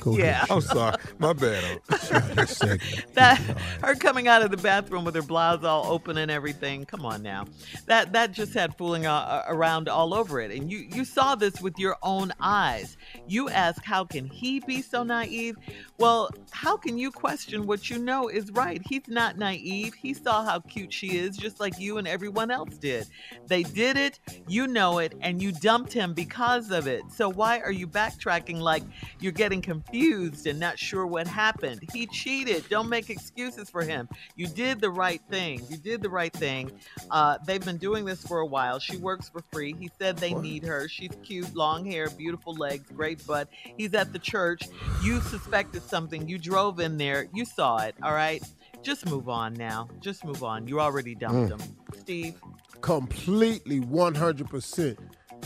Go yeah. I'm sorry. My bad. that her coming out of the bathroom with her blouse all open and everything. Come on now, that that just had fooling uh, around all over it, and you you saw this with your own eyes. You ask, how can he be so naive? Well, how can you question what you know is right? He's not naive. He saw how cute she is, just like you and everyone else did. They did it, you know it, and you dumped him because of it. So why are you backtracking like you're getting confused and not sure what happened? He cheated. Don't make excuses for him. You did the right thing. You did the right thing. Uh, they've been doing this for a while. She works for free. He said they need her. She's cute, long hair, beautiful legs, great butt. He's at the church. You suspected something. You drove in there. You saw it. All right. Just move on now. Just move on. You already dumped Mm. him. Steve. completely 100%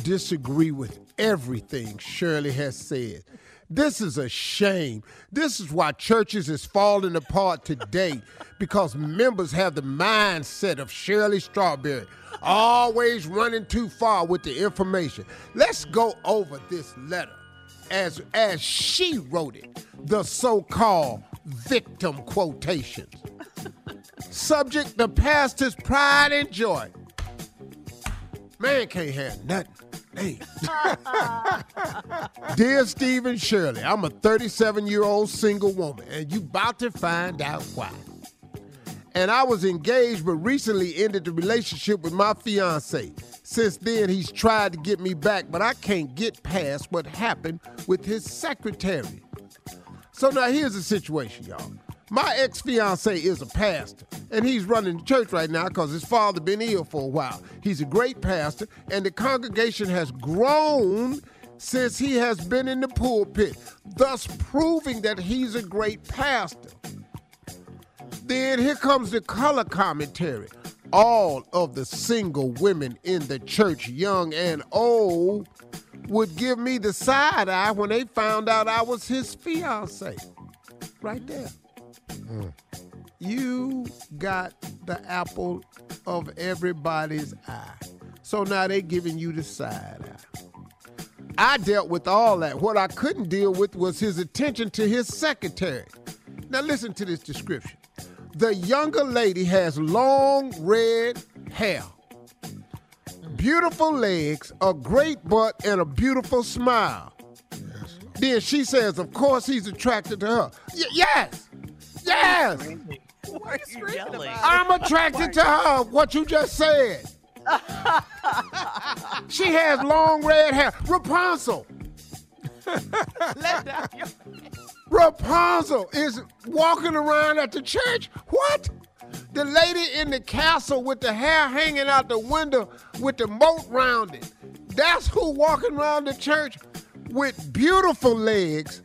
disagree with everything Shirley has said. This is a shame. This is why churches is falling apart today because members have the mindset of Shirley Strawberry, always running too far with the information. Let's go over this letter as as she wrote it, the so-called victim quotations. Subject the pastor's pride and joy. Man can't have nothing. Hey. Dear Stephen Shirley, I'm a 37 year old single woman, and you about to find out why. And I was engaged, but recently ended the relationship with my fiance. Since then, he's tried to get me back, but I can't get past what happened with his secretary. So now here's the situation, y'all. My ex fiance is a pastor, and he's running the church right now because his father been ill for a while. He's a great pastor, and the congregation has grown since he has been in the pulpit, thus proving that he's a great pastor. Then here comes the color commentary. All of the single women in the church, young and old, would give me the side eye when they found out I was his fiance. Right there. Mm. You got the apple of everybody's eye. So now they giving you the side eye. I dealt with all that. What I couldn't deal with was his attention to his secretary. Now listen to this description. The younger lady has long red hair, beautiful legs, a great butt, and a beautiful smile. Then she says, of course he's attracted to her. Y- yes! Yes! What are you yelling? I'm attracted to her, what you just said. She has long red hair. Rapunzel. Let down your Rapunzel is walking around at the church. What? The lady in the castle with the hair hanging out the window with the moat round it. That's who walking around the church with beautiful legs,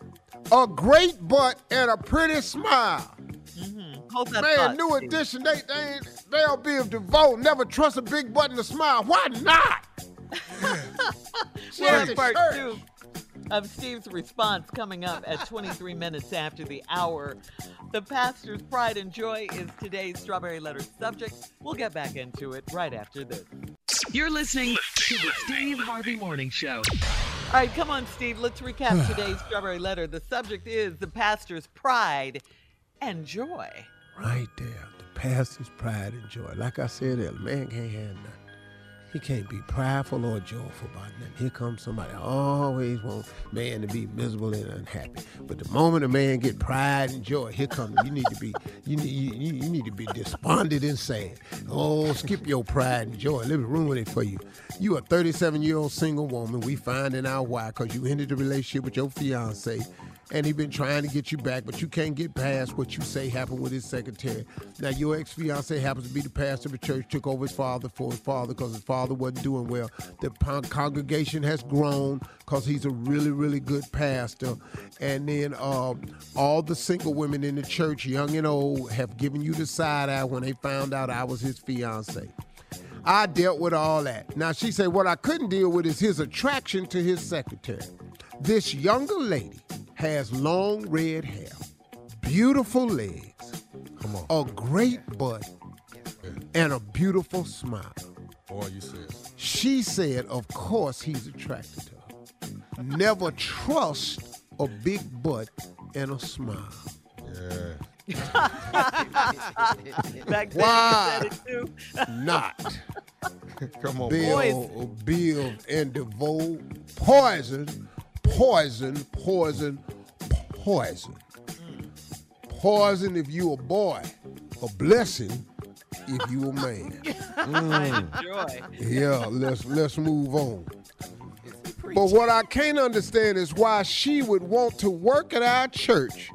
a great butt, and a pretty smile. Mm-hmm. That Man, new edition, they, they ain't, they'll be of devote. Never trust a big butt and a smile. Why not? She Well, part two of Steve's response coming up at 23 minutes after the hour. The pastor's pride and joy is today's strawberry letter subject. We'll get back into it right after this. You're listening to the Steve Harvey Morning Show. All right, come on, Steve. Let's recap today's strawberry letter. The subject is the pastor's pride and joy. Right there, the pastor's pride and joy. Like I said earlier, man can't have nothing. He can't be prideful or joyful about nothing. Here comes somebody always want man to be miserable and unhappy. But the moment a man get pride and joy, here comes you need to be you need you you need to be despondent and sad. Oh, skip your pride and joy. Let me ruin it for you. You a 37 year old single woman. We finding out why because you ended the relationship with your fiance and he been trying to get you back, but you can't get past what you say happened with his secretary. Now your ex-fiance happens to be the pastor of the church, took over his father for his father because his father wasn't doing well. The con- congregation has grown because he's a really, really good pastor. And then uh, all the single women in the church, young and old, have given you the side eye when they found out I was his fiance. I dealt with all that. Now she said, what I couldn't deal with is his attraction to his secretary. This younger lady has long red hair, beautiful legs, a great butt, and a beautiful smile. Boy, you said. She said, of course he's attracted to her. Never trust a big butt and a smile. Yeah. Back then, Why said too. not? Come on, Bell, Biv and DeVoe, poison, poison, poison, poison. Poison if you a boy, a blessing if you a man. Mm. Joy. Yeah, let's let's move on. But what I can't understand is why she would want to work at our church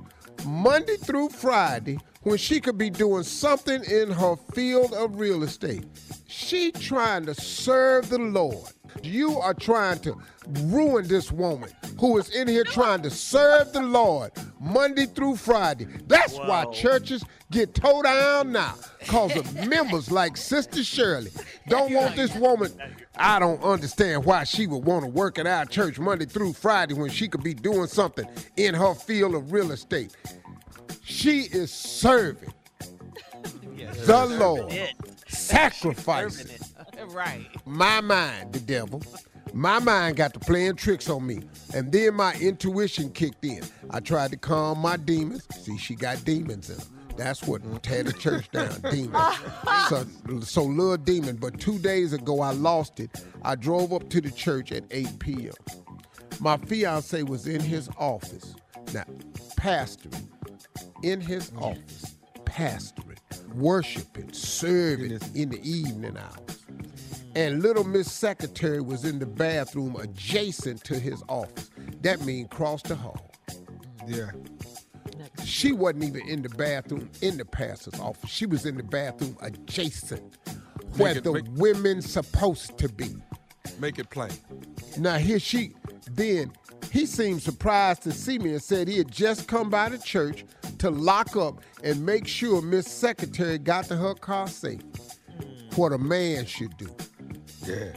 Monday through Friday when she could be doing something in her field of real estate. She trying to serve the Lord. You are trying to ruin this woman who is in here trying to serve the Lord Monday through Friday. That's why churches get towed down now because of members like Sister Shirley don't want this woman. I don't understand why she would want to work at our church Monday through Friday when she could be doing something in her field of real estate. She is serving the Lord, sacrificing right. my mind, the devil. My mind got to playing tricks on me. And then my intuition kicked in. I tried to calm my demons. See, she got demons in her. That's what tear the church down, demons. So, so little demon. But two days ago, I lost it. I drove up to the church at 8 p.m. My fiance was in his office. Now, pastoring, in his office, pastoring, worshiping, serving in the evening hours. And little Miss Secretary was in the bathroom adjacent to his office. That means cross the hall. Yeah. She wasn't even in the bathroom in the pastor's office. She was in the bathroom adjacent, where it- the make- women supposed to be. Make it plain. Now here she then he seemed surprised to see me and said he had just come by the church to lock up and make sure Miss Secretary got to her car safe. What a man should do. Yeah.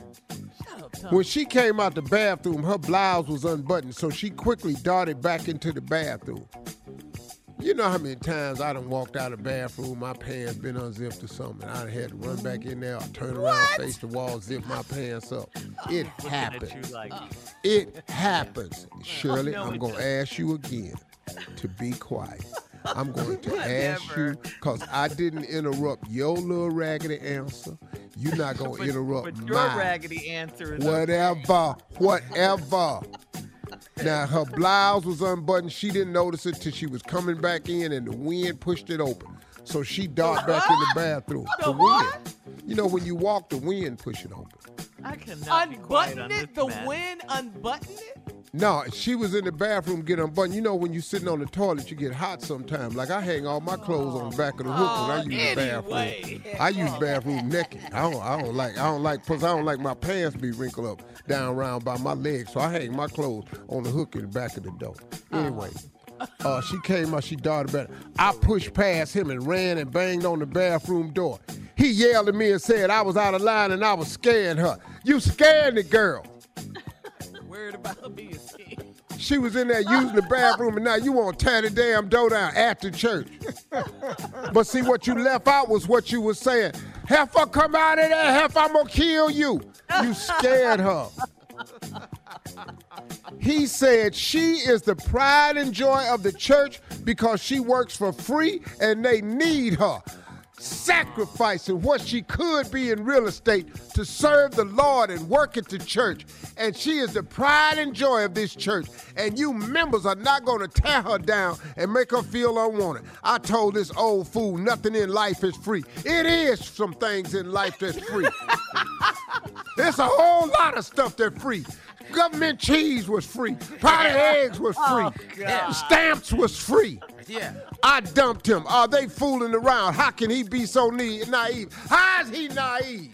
When she came out the bathroom, her blouse was unbuttoned, so she quickly darted back into the bathroom. You know how many times I done walked out of the bathroom, my pants been unzipped or something. I done had to run back in there, turn around, face the wall, zip my pants up. Oh. It happens. It happens. Shirley, no, I'm going to ask you again to be quiet. I'm going to ask you because I didn't interrupt your little raggedy answer. You're not going to interrupt but your mine. raggedy answer is Whatever, whatever. Now her blouse was unbuttoned. She didn't notice it till she was coming back in, and the wind pushed it open. So she darted back in the bathroom. The wind. You know, when you walk, the wind push it open. I cannot be quiet Unbutton on it? this The mess. wind unbutton it? No, she was in the bathroom getting unbuttoned. You know, when you're sitting on the toilet, you get hot sometimes. Like I hang all my clothes on the back of the hook when I use the bathroom. I use bathroom naked. I don't, I don't like, I don't like, plus I don't like my pants be wrinkled up down around by my legs. So I hang my clothes on the hook in the back of the door. Anyway. Uh, she came out, she darted back. I pushed past him and ran and banged on the bathroom door. He yelled at me and said I was out of line and I was scaring her. You scared the girl. Worried about being. She was in there using the bathroom, and now you want to tear the damn door down after church. but see, what you left out was what you was saying. Heifer, come out of there. Heifer, I'm going to kill you. You scared her. He said she is the pride and joy of the church because she works for free and they need her. Sacrificing what she could be in real estate to serve the Lord and work at the church. And she is the pride and joy of this church. And you members are not going to tear her down and make her feel unwanted. I told this old fool nothing in life is free. It is some things in life that's free. There's a whole lot of stuff that's free. Government cheese was free. Powdered eggs was free. Oh, God. Stamps was free. Yeah. I dumped him. Are they fooling around? How can he be so naive? How is he naive?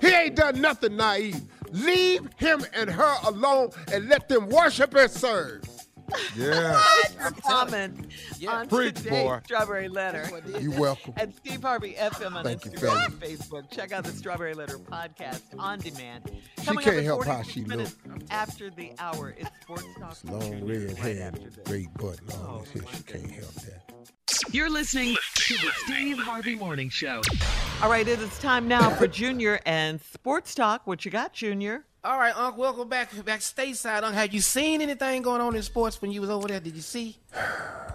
He ain't done nothing naive. Leave him and her alone and let them worship and serve. Yeah. Your comment on Preach, today's boy. Strawberry Letter. You're welcome. At Steve Harvey FM on Thank Instagram fellas. and Facebook. Check out the Strawberry Letter podcast on demand. She can't help how she looks. After the hour, it's Sports Talk. Long red hair, great butt, and all oh this here. She can't help that. You're listening to the Steve Harvey Morning Show. All right, it is time now for Junior and Sports Talk. What you got, Junior? All right, Unc, welcome back back stateside. Unc, have you seen anything going on in sports when you was over there? Did you see?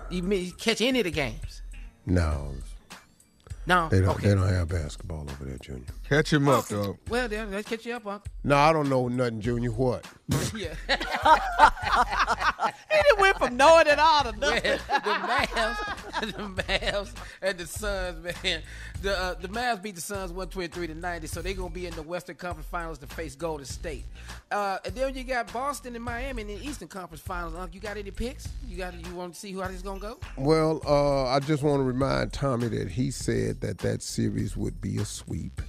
You me- catch any of the games? No, No. they don't. okay. They don't have basketball over there, Junior. Catch him up, though. Well, then let's catch you up, Unc. No, I don't know nothing, Junior. What? yeah. He didn't went from knowing it all to nothing. the Mavs, the Mavs, and the Suns, man. The uh, the Mavs beat the Suns one twenty three to ninety, so they're gonna be in the Western Conference Finals to face Golden State. Uh, and then you got Boston and Miami in the Eastern Conference Finals. Unc, you got any picks? You got you want to see how this gonna go? Well, uh, I just want to remind Tommy that he said that that series would be a sweep.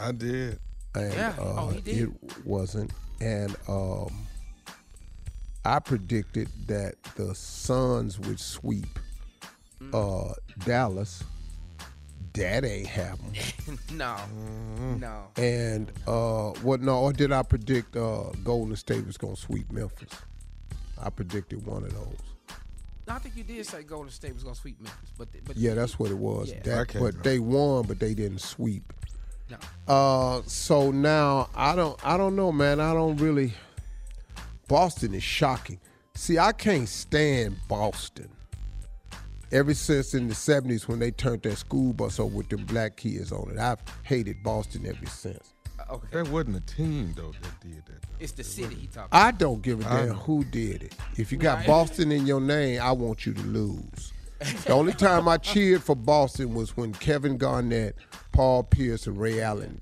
I did. And Yeah. uh, Oh, he did. it wasn't. And um, I predicted that the Suns would sweep Mm. uh, Dallas. That ain't happening. no, no. And uh, what? No, or did I predict uh, Golden State was gonna sweep Memphis? I predicted one of those. I think you did say Golden State was gonna sweep Memphis, but but Yeah, that's what it was. Yeah. That- Okay, but bro. they won, but they didn't sweep. No. Uh, so now I don't, I don't know, man. I don't really. Boston is shocking. See, I can't stand Boston. Ever since in the '70s when they turned that school bus over with them black kids on it, I've hated Boston ever since. Uh, okay. That wasn't a team, though, that did that. It's the city he talking. I don't give a damn who did it. If you got Right. Boston in your name, I want you to lose. The only time I cheered for Boston was when Kevin Garnett, Paul Pierce, and Ray Allen.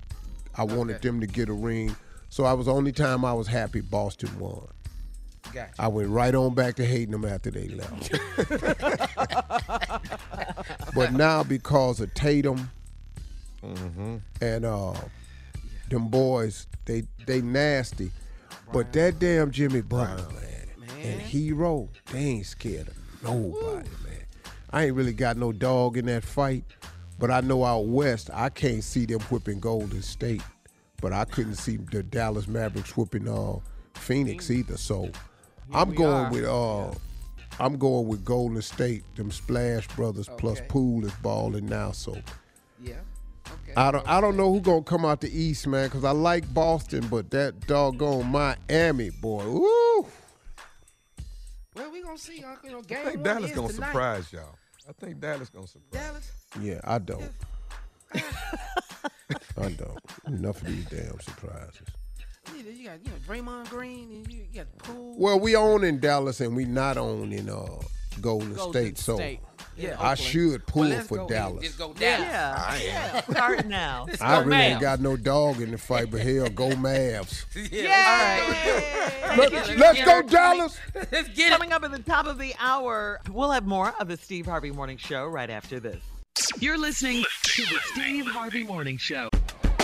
I wanted Okay. them to get a ring. So I was the only time I was happy Boston won. Gotcha. I went right on back to hating them after they left. but now because of Tatum and uh, them boys, they they nasty. But that damn Jimmy Brown, man, and Herro, they ain't scared of nobody, man. I ain't really got no dog in that fight, but I know out west I can't see them whipping Golden State, but I couldn't see the Dallas Mavericks whipping uh, Phoenix either. So I'm going are. with uh, I'm going with Golden State. Them Splash Brothers plus Poole is balling now, so. Yeah. Okay. I don't I don't know who gonna come out the East, man, because I like Boston, but that doggone Miami boy, woo! Well, we gonna see. Unc. You know, I think Dallas is gonna tonight. surprise y'all. I think Dallas gonna surprise. Dallas. Yeah, I don't. I don't. Enough of these damn surprises. You you got you know Draymond Green and you, you got Poole. Well, we own in Dallas and we not own in uh Golden, Golden State. So State. Yeah, I Oakland. should pull Well, for go. Dallas. Let's go Dallas. Yeah. I am. Start now. Let's I go really ain't Mavs. got no dog in the fight, but hell, go Mavs. Yeah. Let, let's go, Dallas. Let's get it. Coming up at the top of the hour, we'll have more of the Steve Harvey Morning Show right after this. You're listening to the Steve Harvey Morning Show.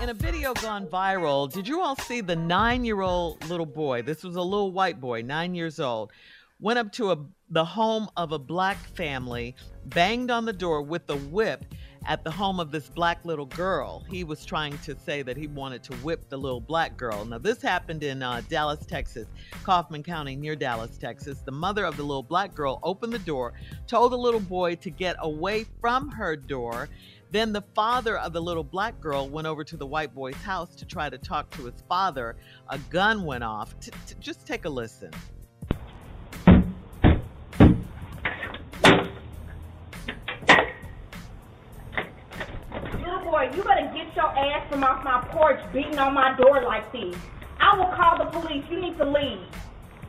In a video gone viral, did you all see the nine year old little boy? This was a little white boy, nine years old, went up to a, the home of a black family, banged on the door with a whip at the home of this black little girl. He was trying to say that he wanted to whip the little black girl. Now, this happened in uh, Dallas, Texas, Kaufman County, near Dallas, Texas. The mother of the little black girl opened the door, told the little boy to get away from her door. Then the father of the little black girl went over to the white boy's house to try to talk to his father. A gun went off. T- t- just take a listen. Little boy, you better get your ass from off my porch beating on my door like this. I will call the police. You need to leave.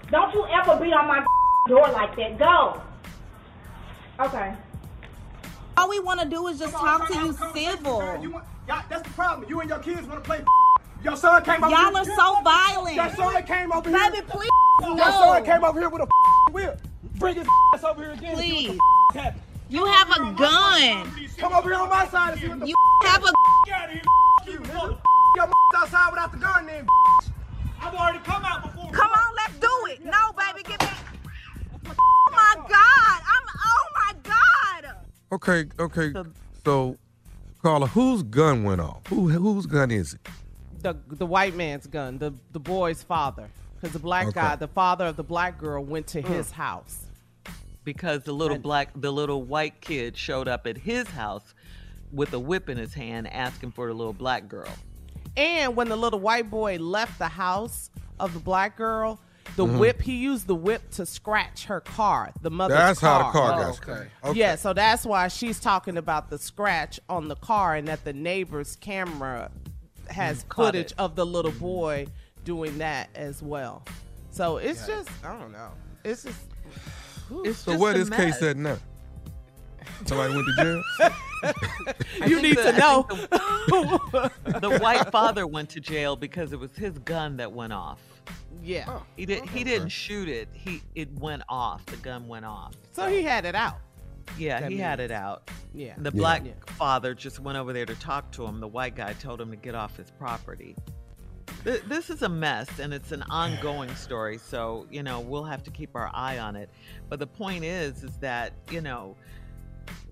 Don't you ever beat on my door like that. Go. Okay. All we want to do is just talk to you civil. You want, y'all, that's the problem. You and your kids want to play. Your son came over Y'all here. are so violent. Your son came over here. Baby, please, Your no. son came over here with a whip. Bring his ass over here again. Please. You have a gun. Come over here on my side and see what the You have a Get out of here, you. Your outside without the gun then. I've already come out before. Come on, let's do it. No, baby, get back. Oh my God. I'm. Okay, okay. So, Carla, whose gun went off? Who whose gun is it? the the white man's gun, the the boy's father, because the black Okay. guy, the father of the black girl, went to his mm. house. because the little black the little white kid showed up at his house with a whip in his hand asking for the little black girl And when the little white boy left the house of the black girl, the Mhm. whip he used the whip to scratch her car, the mother's That's how the car. car got scratched. Okay. Yeah, so that's why she's talking about the scratch on the car and that the neighbor's camera has Mm, footage of the little boy doing that as well. So it's just I don't know. It's just it's So where this case at now? Somebody went to jail. You need the- to know. the, the white father went to jail because it was his gun that went off Yeah. Oh, he did he didn't shoot it he it went off the gun went off So he had it out. yeah That he had it out Yeah. the black Yeah. father just went over there to talk to him the white guy told him to get off his property Th- this is a mess and it's an ongoing story so you know we'll have to keep our eye on it but the point is is that you know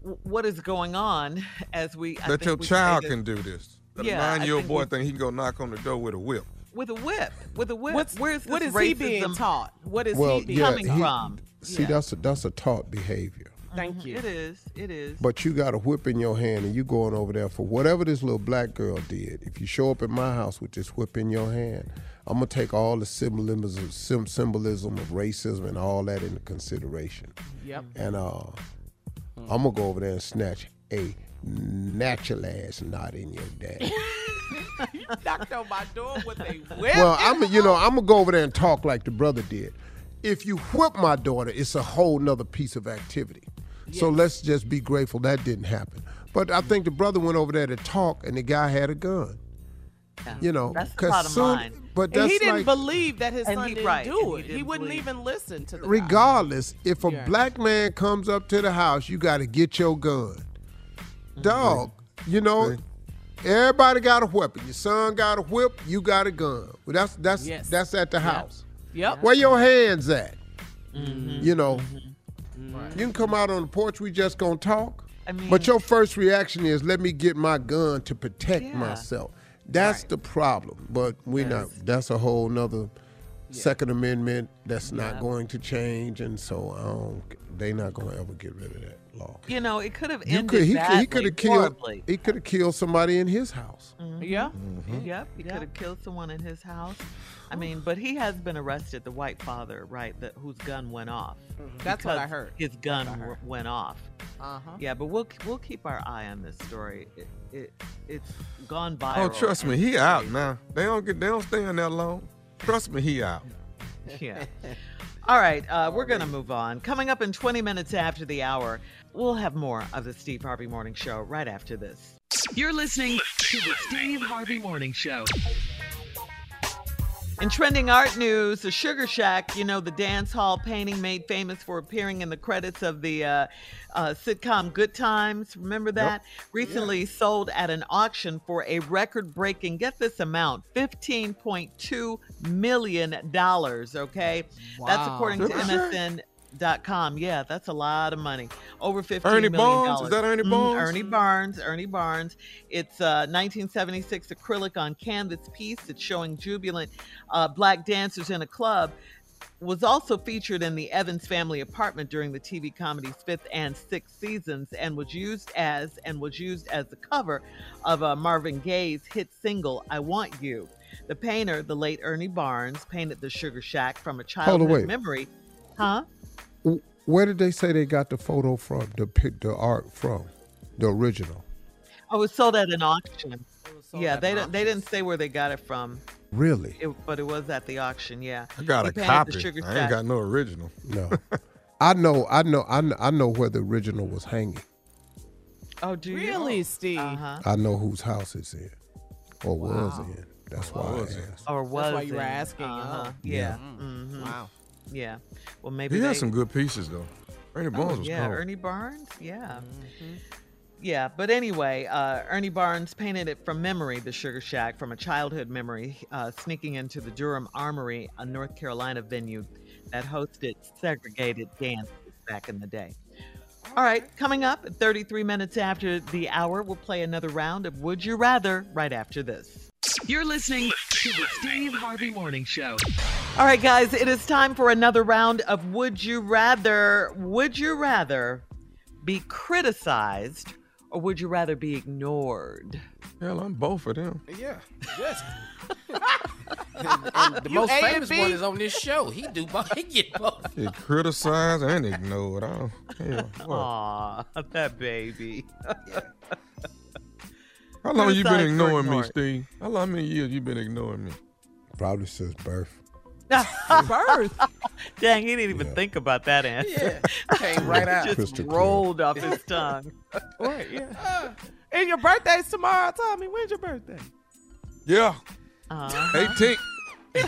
w- what is going on as we I That think your we child this- can do this. That Yeah, nine-year-old boy we- think he can go knock on the door with a whip. With a whip with a whip What's where's what this he being racism taught? What is well, he being yeah, coming he- from? See, that's a that's a taught behavior. Thank you. It is. It is. But you got a whip in your hand and you going over there for whatever this little black girl did. If you show up at my house with this whip in your hand, I'm gonna take all the symbolism, symbolism of racism and all that into consideration. Yep. And uh, I'm gonna go over there and snatch a natural ass knot in your dad. you knocked on my door with a whip. well, I'm you know I'm gonna go over there and talk like the brother did. If you whip my daughter, it's a whole nother piece of activity. So let's just be grateful that didn't happen. But I think the brother went over there to talk, and the guy had a gun. You know, That's the 'cause bottom soon- line. But that's he didn't like, believe that his son he- didn't right, do and he it. He, wouldn't believe. even listen to the guy. regardless, if a Yeah. black man comes up to the house, you got to get your gun. Dog, you know, everybody got a weapon. Your son got a whip, you got a gun. Well, that's that's Yes. that's at the house. Yep. Where your hands at? Mhm. You know, Right. you can come out on the porch. We just gonna talk. I mean- but your first reaction is, let me get my gun to protect myself. That's the problem. But we not. That's a whole nother Second Amendment. That's not going to change, and so I don't. They not going to ever get rid of that law. You know, it could have You ended could. He, badly, he could have killed. horribly. He could have killed somebody in his house. Mm-hmm. Yeah. Mm-hmm. Yep, he could have killed someone in his house. I mean, but he has been arrested. The white father, right, that whose gun went off. Mm-hmm. That's what I heard. His gun That's what heard. went off. Uh-huh. Yeah, but we'll we'll keep our eye on this story. It, it it's gone oh, viral. Oh, trust me, he out now. They don't get. They don't stay in that long. Trust me, he out. Yeah. All right, uh, we're going to move on. Coming up in 20 minutes after the hour, we'll have more of the Steve Harvey Morning Show right after this. You're listening to the Steve Harvey Morning Show. In trending art news, the Sugar Shack, you know, the dance hall painting made famous for appearing in the credits of the uh, uh, sitcom Good Times. Remember that? Recently sold at an auction for a record breaking, get this amount, $15.2 million. Okay. That's Wow. according to Sugar Shack? Dot com. Yeah, that's a lot of money. Over fifteen Ernie million Barnes? Is that. Ernie Mhm, Barnes? Ernie Barnes. Ernie Barnes. It's a 1976 acrylic on canvas piece. It's showing jubilant uh, black dancers in a club. Was also featured in the Evans family apartment during the TV comedy's fifth and sixth seasons, and was used as and was used as the cover of uh, Marvin Gaye's hit single "I Want You." The painter, the late Ernie Barnes, painted the Sugar Shack from a childhood memory. Huh? W- Where did they say they got the photo from? The pic, the art from, the original. Oh, it was sold at an auction. Yeah, they an don't, they didn't say where they got it from. Really? It, but it was at the auction. Yeah. I got He a copy. The Sugar I ain't Shack. got no original. No. I know. I know. I know, I know where the original was hanging. Oh, do you? Really, Steve? Uh-huh. I know whose house it's in, or was in. That's why I asked. Or was That's why you were asking. Uh-huh. Oh. Yeah. Mm. Mhm. Wow. Yeah. Well, maybe He they, had some good pieces though. Ernie Oh, Barnes was yeah, cold. Ernie Barnes. Yeah. Mm-hmm. Yeah, but anyway, uh, Ernie Barnes painted it from memory, the Sugar Shack, from a childhood memory, uh, sneaking into the Durham Armory, a North Carolina venue that hosted segregated dances back in the day. All right, coming up at 33 minutes after the hour, we'll play another round of Would You Rather right after this. You're listening to the Steve Harvey Morning Show. All right, guys, it is time for another round of Would You Rather. Would you rather be criticized or would you rather be ignored? Hell, I'm both of them. Yeah. Yes. and, and the You most A famous one is on this show. He do both. He get both. Get criticized and ignored. Oh, hell, what? Aw, that baby. How long you been ignoring me. Steve? How long many years you been ignoring me? Probably since birth. Birth. Dang, he didn't even think about that answer. Yeah. Came right out. Just Crystal clear. rolled off his tongue. Right, yeah. and your birthday's tomorrow. Tommy, when's your birthday? Yeah, Uh, 18. He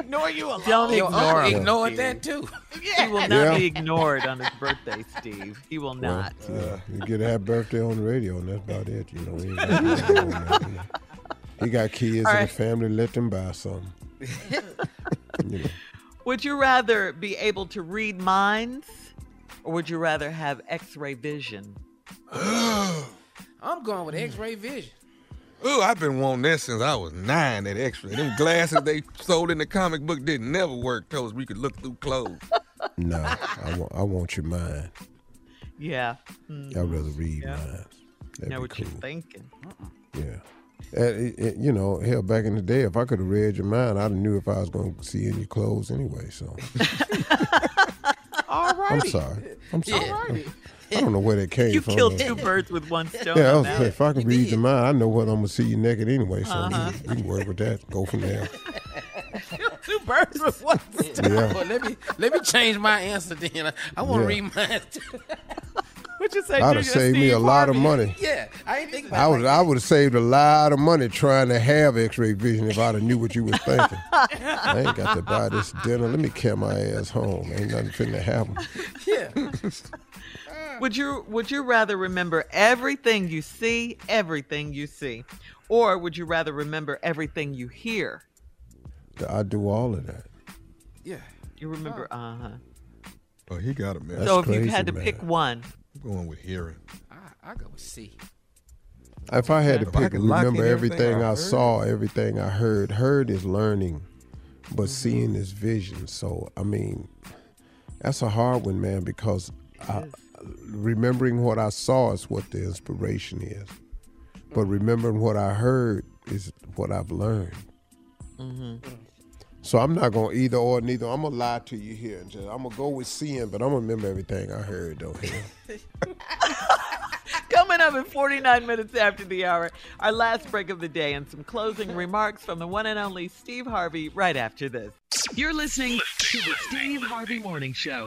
been you a lot. Don't Your ignore uncle him. ignored Steve. that too. He will not Yeah. be ignored on his birthday, Steve. He will Well, not. yeah, you get a happy birthday on the radio, and that's about it. You know, he, ain't got on that. He got kids All in right. the family. Let them buy something. you know. Would you rather be able to read minds or would you rather have x ray vision? I'm going with X-ray vision. Ooh, I've been wanting that since I was nine. That X-ray, them glasses they sold in the comic book didn't never work. Told us we could look through clothes. No, I want, I want your mind. Yeah. Mm, I'd rather read Yeah. minds. That'd know what cool. you're thinking. Yeah. Uh, it- it- you know, hell, back in the day, if I could have read your mind, I'd have knew if I was going to see in your clothes anyway. So All right. I'm sorry. I'm sorry. Yeah. I don't know where that came You from. You killed though. two birds with one stone. Yeah, I was, that. if I can read your mind, I know what I'm gonna see you naked anyway. So Uh-huh. we, we can work with that. Go from there. Two birds with one stone. Yeah. Well, let me let me change my answer then. I, I want to Yeah. read mine too. what you say? I'd have Junior? saved me Steve a lot of money. Yeah, I ain't think about I it would I would have saved a lot of money trying to have X-ray vision if I'd have knew what you was thinking. I ain't got to buy this dinner. Let me carry my ass home. Ain't nothing finna happen. Would you would you rather remember everything you see, everything you see, or would you rather remember everything you hear? I do all of that. Yeah. You remember, uh huh. Oh, he got it, man. So if you had to pick one, I'm going with hearing. I, I go with C. If I had to If I pick, could remember everything, everything I I saw, everything I heard. Heard is learning, but Mm-hmm. seeing is vision. So I mean, that's a hard one, man, because I, remembering what I saw is what the inspiration is, but remembering what I heard is what I've learned. Mm-hmm. So I'm not gonna either or neither. I'm gonna lie to you here, and just, I'm gonna go with seeing, but I'm gonna remember everything I heard though. Here. Coming up in 49 minutes after the hour, our last break of the day and some closing remarks from the one and only Steve Harvey right after this. You're listening to the Steve Harvey Morning Show.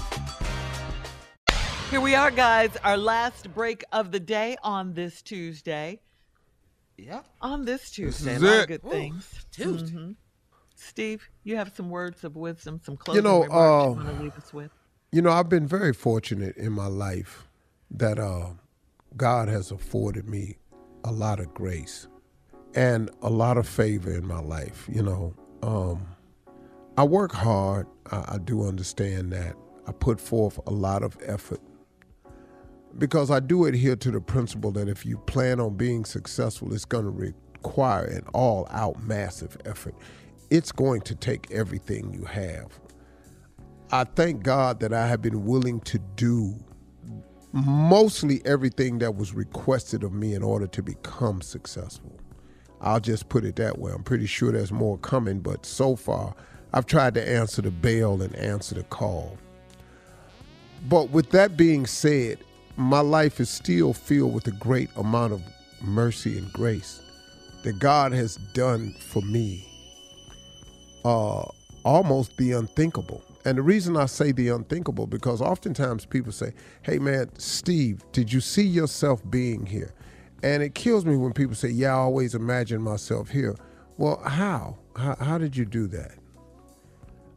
Here we are, guys, our last break of the day on this Tuesday. Yep. On this Tuesday, is a lot of good Ooh, things. Tuesday. Mhm. Steve, you have some words of wisdom, some closing you know, remarks you uh, want to leave us with? You know, I've been very fortunate in my life that uh, God has afforded me a lot of grace and a lot of favor in my life. You know, um, I work hard. I, I do understand that. I put forth a lot of effort because I do adhere to the principle that if you plan on being successful, it's going to require an all out massive effort. It's going to take everything you have. I thank God that I have been willing to do mostly everything that was requested of me in order to become successful. I'll just put it that way. I'm pretty sure there's more coming, but so far, I've tried to answer the bell and answer the call. But with that being said, my life is still filled with a great amount of mercy and grace that God has done for me. Uh, almost the unthinkable. And the reason I say the unthinkable because oftentimes people say, "Hey man, Steve, did you see yourself being here?" And it kills me when people say, "Yeah, I always imagine myself here." Well, how? How, how did you do that?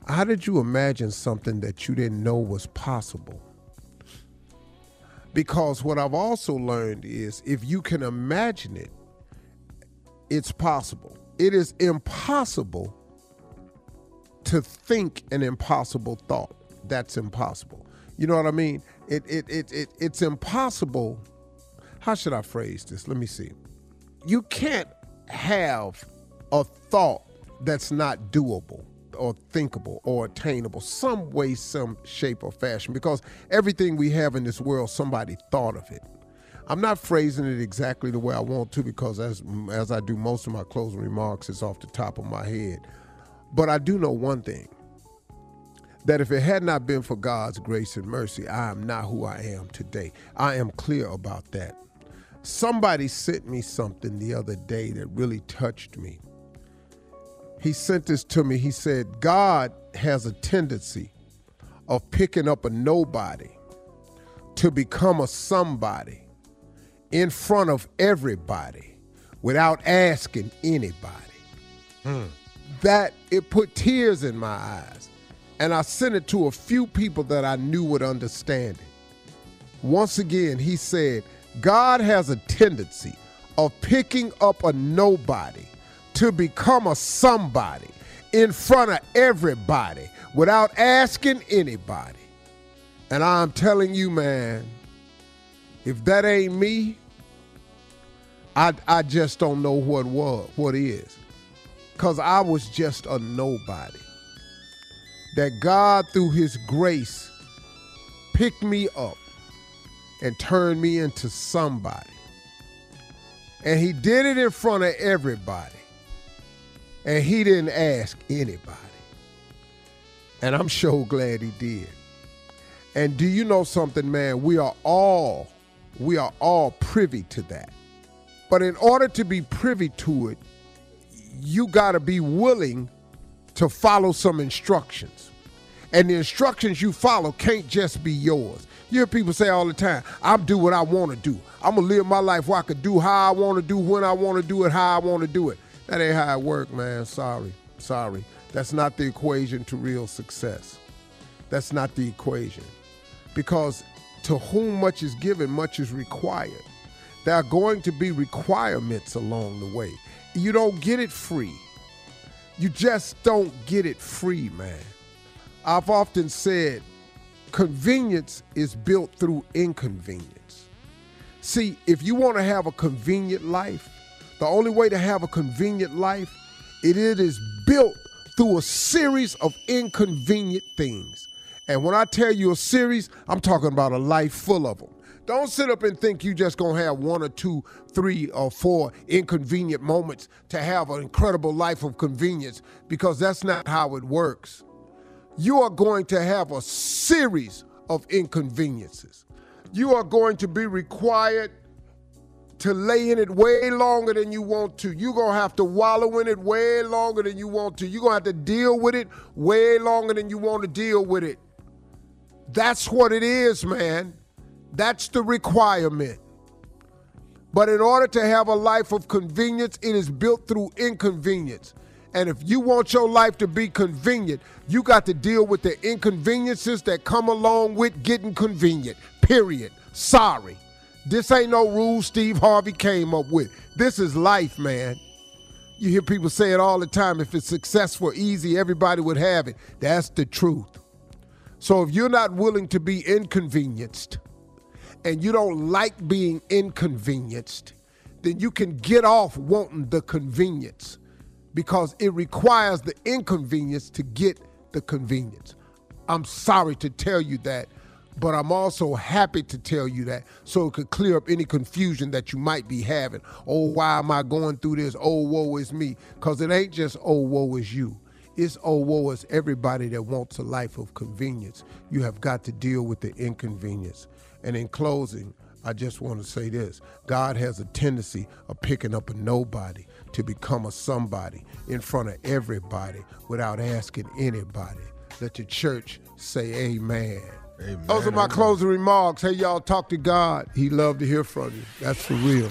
How did you imagine something that you didn't know was possible? Because what I've also learned is if you can imagine it, it's possible. It is impossible to think an impossible thought. That's impossible. You know what I mean? It it it, it it's impossible. How should I phrase this? Let me see. You can't have a thought that's not doable or thinkable or attainable some way some shape or fashion because everything we have in this world somebody thought of it. I'm not phrasing it exactly the way i want to because as as i do most of my closing remarks it's off the top of my head. But i do know one thing that if it had not been for god's grace and mercy i am not who i am today. I am clear about that. Somebody sent me something the other day that really touched me he sent this to me. He said, God has a tendency of picking up a nobody to become a somebody in front of everybody without asking anybody. Hmm. That it put tears in my eyes. And I sent it to a few people that I knew would understand it. Once again, he said, God has a tendency of picking up a nobody to become a somebody in front of everybody without asking anybody. And I'm telling you, man, if that ain't me, I I just don't know what was, what is. Cause I was just a nobody. That God through his grace picked me up and turned me into somebody. And he did it in front of everybody. And he didn't ask anybody. And I'm so glad he did. And do you know something, man? We are all, we are all privy to that. But in order to be privy to it, you got to be willing to follow some instructions. And the instructions you follow can't just be yours. You hear people say all the time, I'm do what I want to do. I'm gonna live my life where I can do how I want to do, when I want to do it, how I want to do it. That ain't how it work, man. Sorry. Sorry. That's not the equation to real success. That's not the equation. Because to whom much is given, much is required. There are going to be requirements along the way. You don't get it free. You just don't get it free, man. I've often said convenience is built through inconvenience. See, if you want to have a convenient life, the only way to have a convenient life, it, is built through a series of inconvenient things. And when I tell you a series, I'm talking about a life full of them. Don't sit up and think you just gonna have one or two, three or four inconvenient moments to have an incredible life of convenience because that's not how it works. You are going to have a series of inconveniences. You are going to be required to lay in it way longer than you want to. You're going to have to wallow in it way longer than you want to. You're going to have to deal with it way longer than you want to deal with it. That's what it is, man. That's the requirement. But in order to have a life of convenience, it is built through inconvenience. And if you want your life to be convenient, you got to deal with the inconveniences that come along with getting convenient. Period. Sorry. This ain't no rule Steve Harvey came up with. This is life, man. You hear people say it all the time if it's successful, easy, everybody would have it. That's the truth. So if you're not willing to be inconvenienced, and you don't like being inconvenienced, then you can get off wanting the convenience because it requires the inconvenience to get the convenience. I'm sorry to tell you that, but I'm also happy to tell you that so it could clear up any confusion that you might be having. Oh, why am I going through this? Oh, woe is me. Because it ain't just, oh, woe is you. It's oh, woe is everybody that wants a life of convenience. You have got to deal with the inconvenience. And in closing, I just want to say this God has a tendency of picking up a nobody to become a somebody in front of everybody without asking anybody. Let the church say amen. Amen. Those are my closing remarks. Hey, y'all, talk to God. He love to hear from you. That's for real.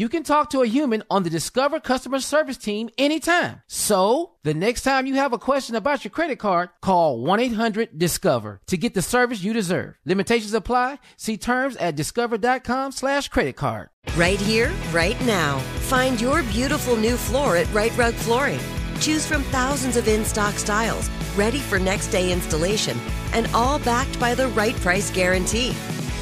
you can talk to a human on the Discover customer service team anytime. So, the next time you have a question about your credit card, call 1-800-DISCOVER to get the service you deserve. Limitations apply. See terms at discover.com slash credit card. Right here, right now. Find your beautiful new floor at Rite Rug Flooring. Choose from thousands of in-stock styles, ready for next day installation, and all backed by the right price guarantee.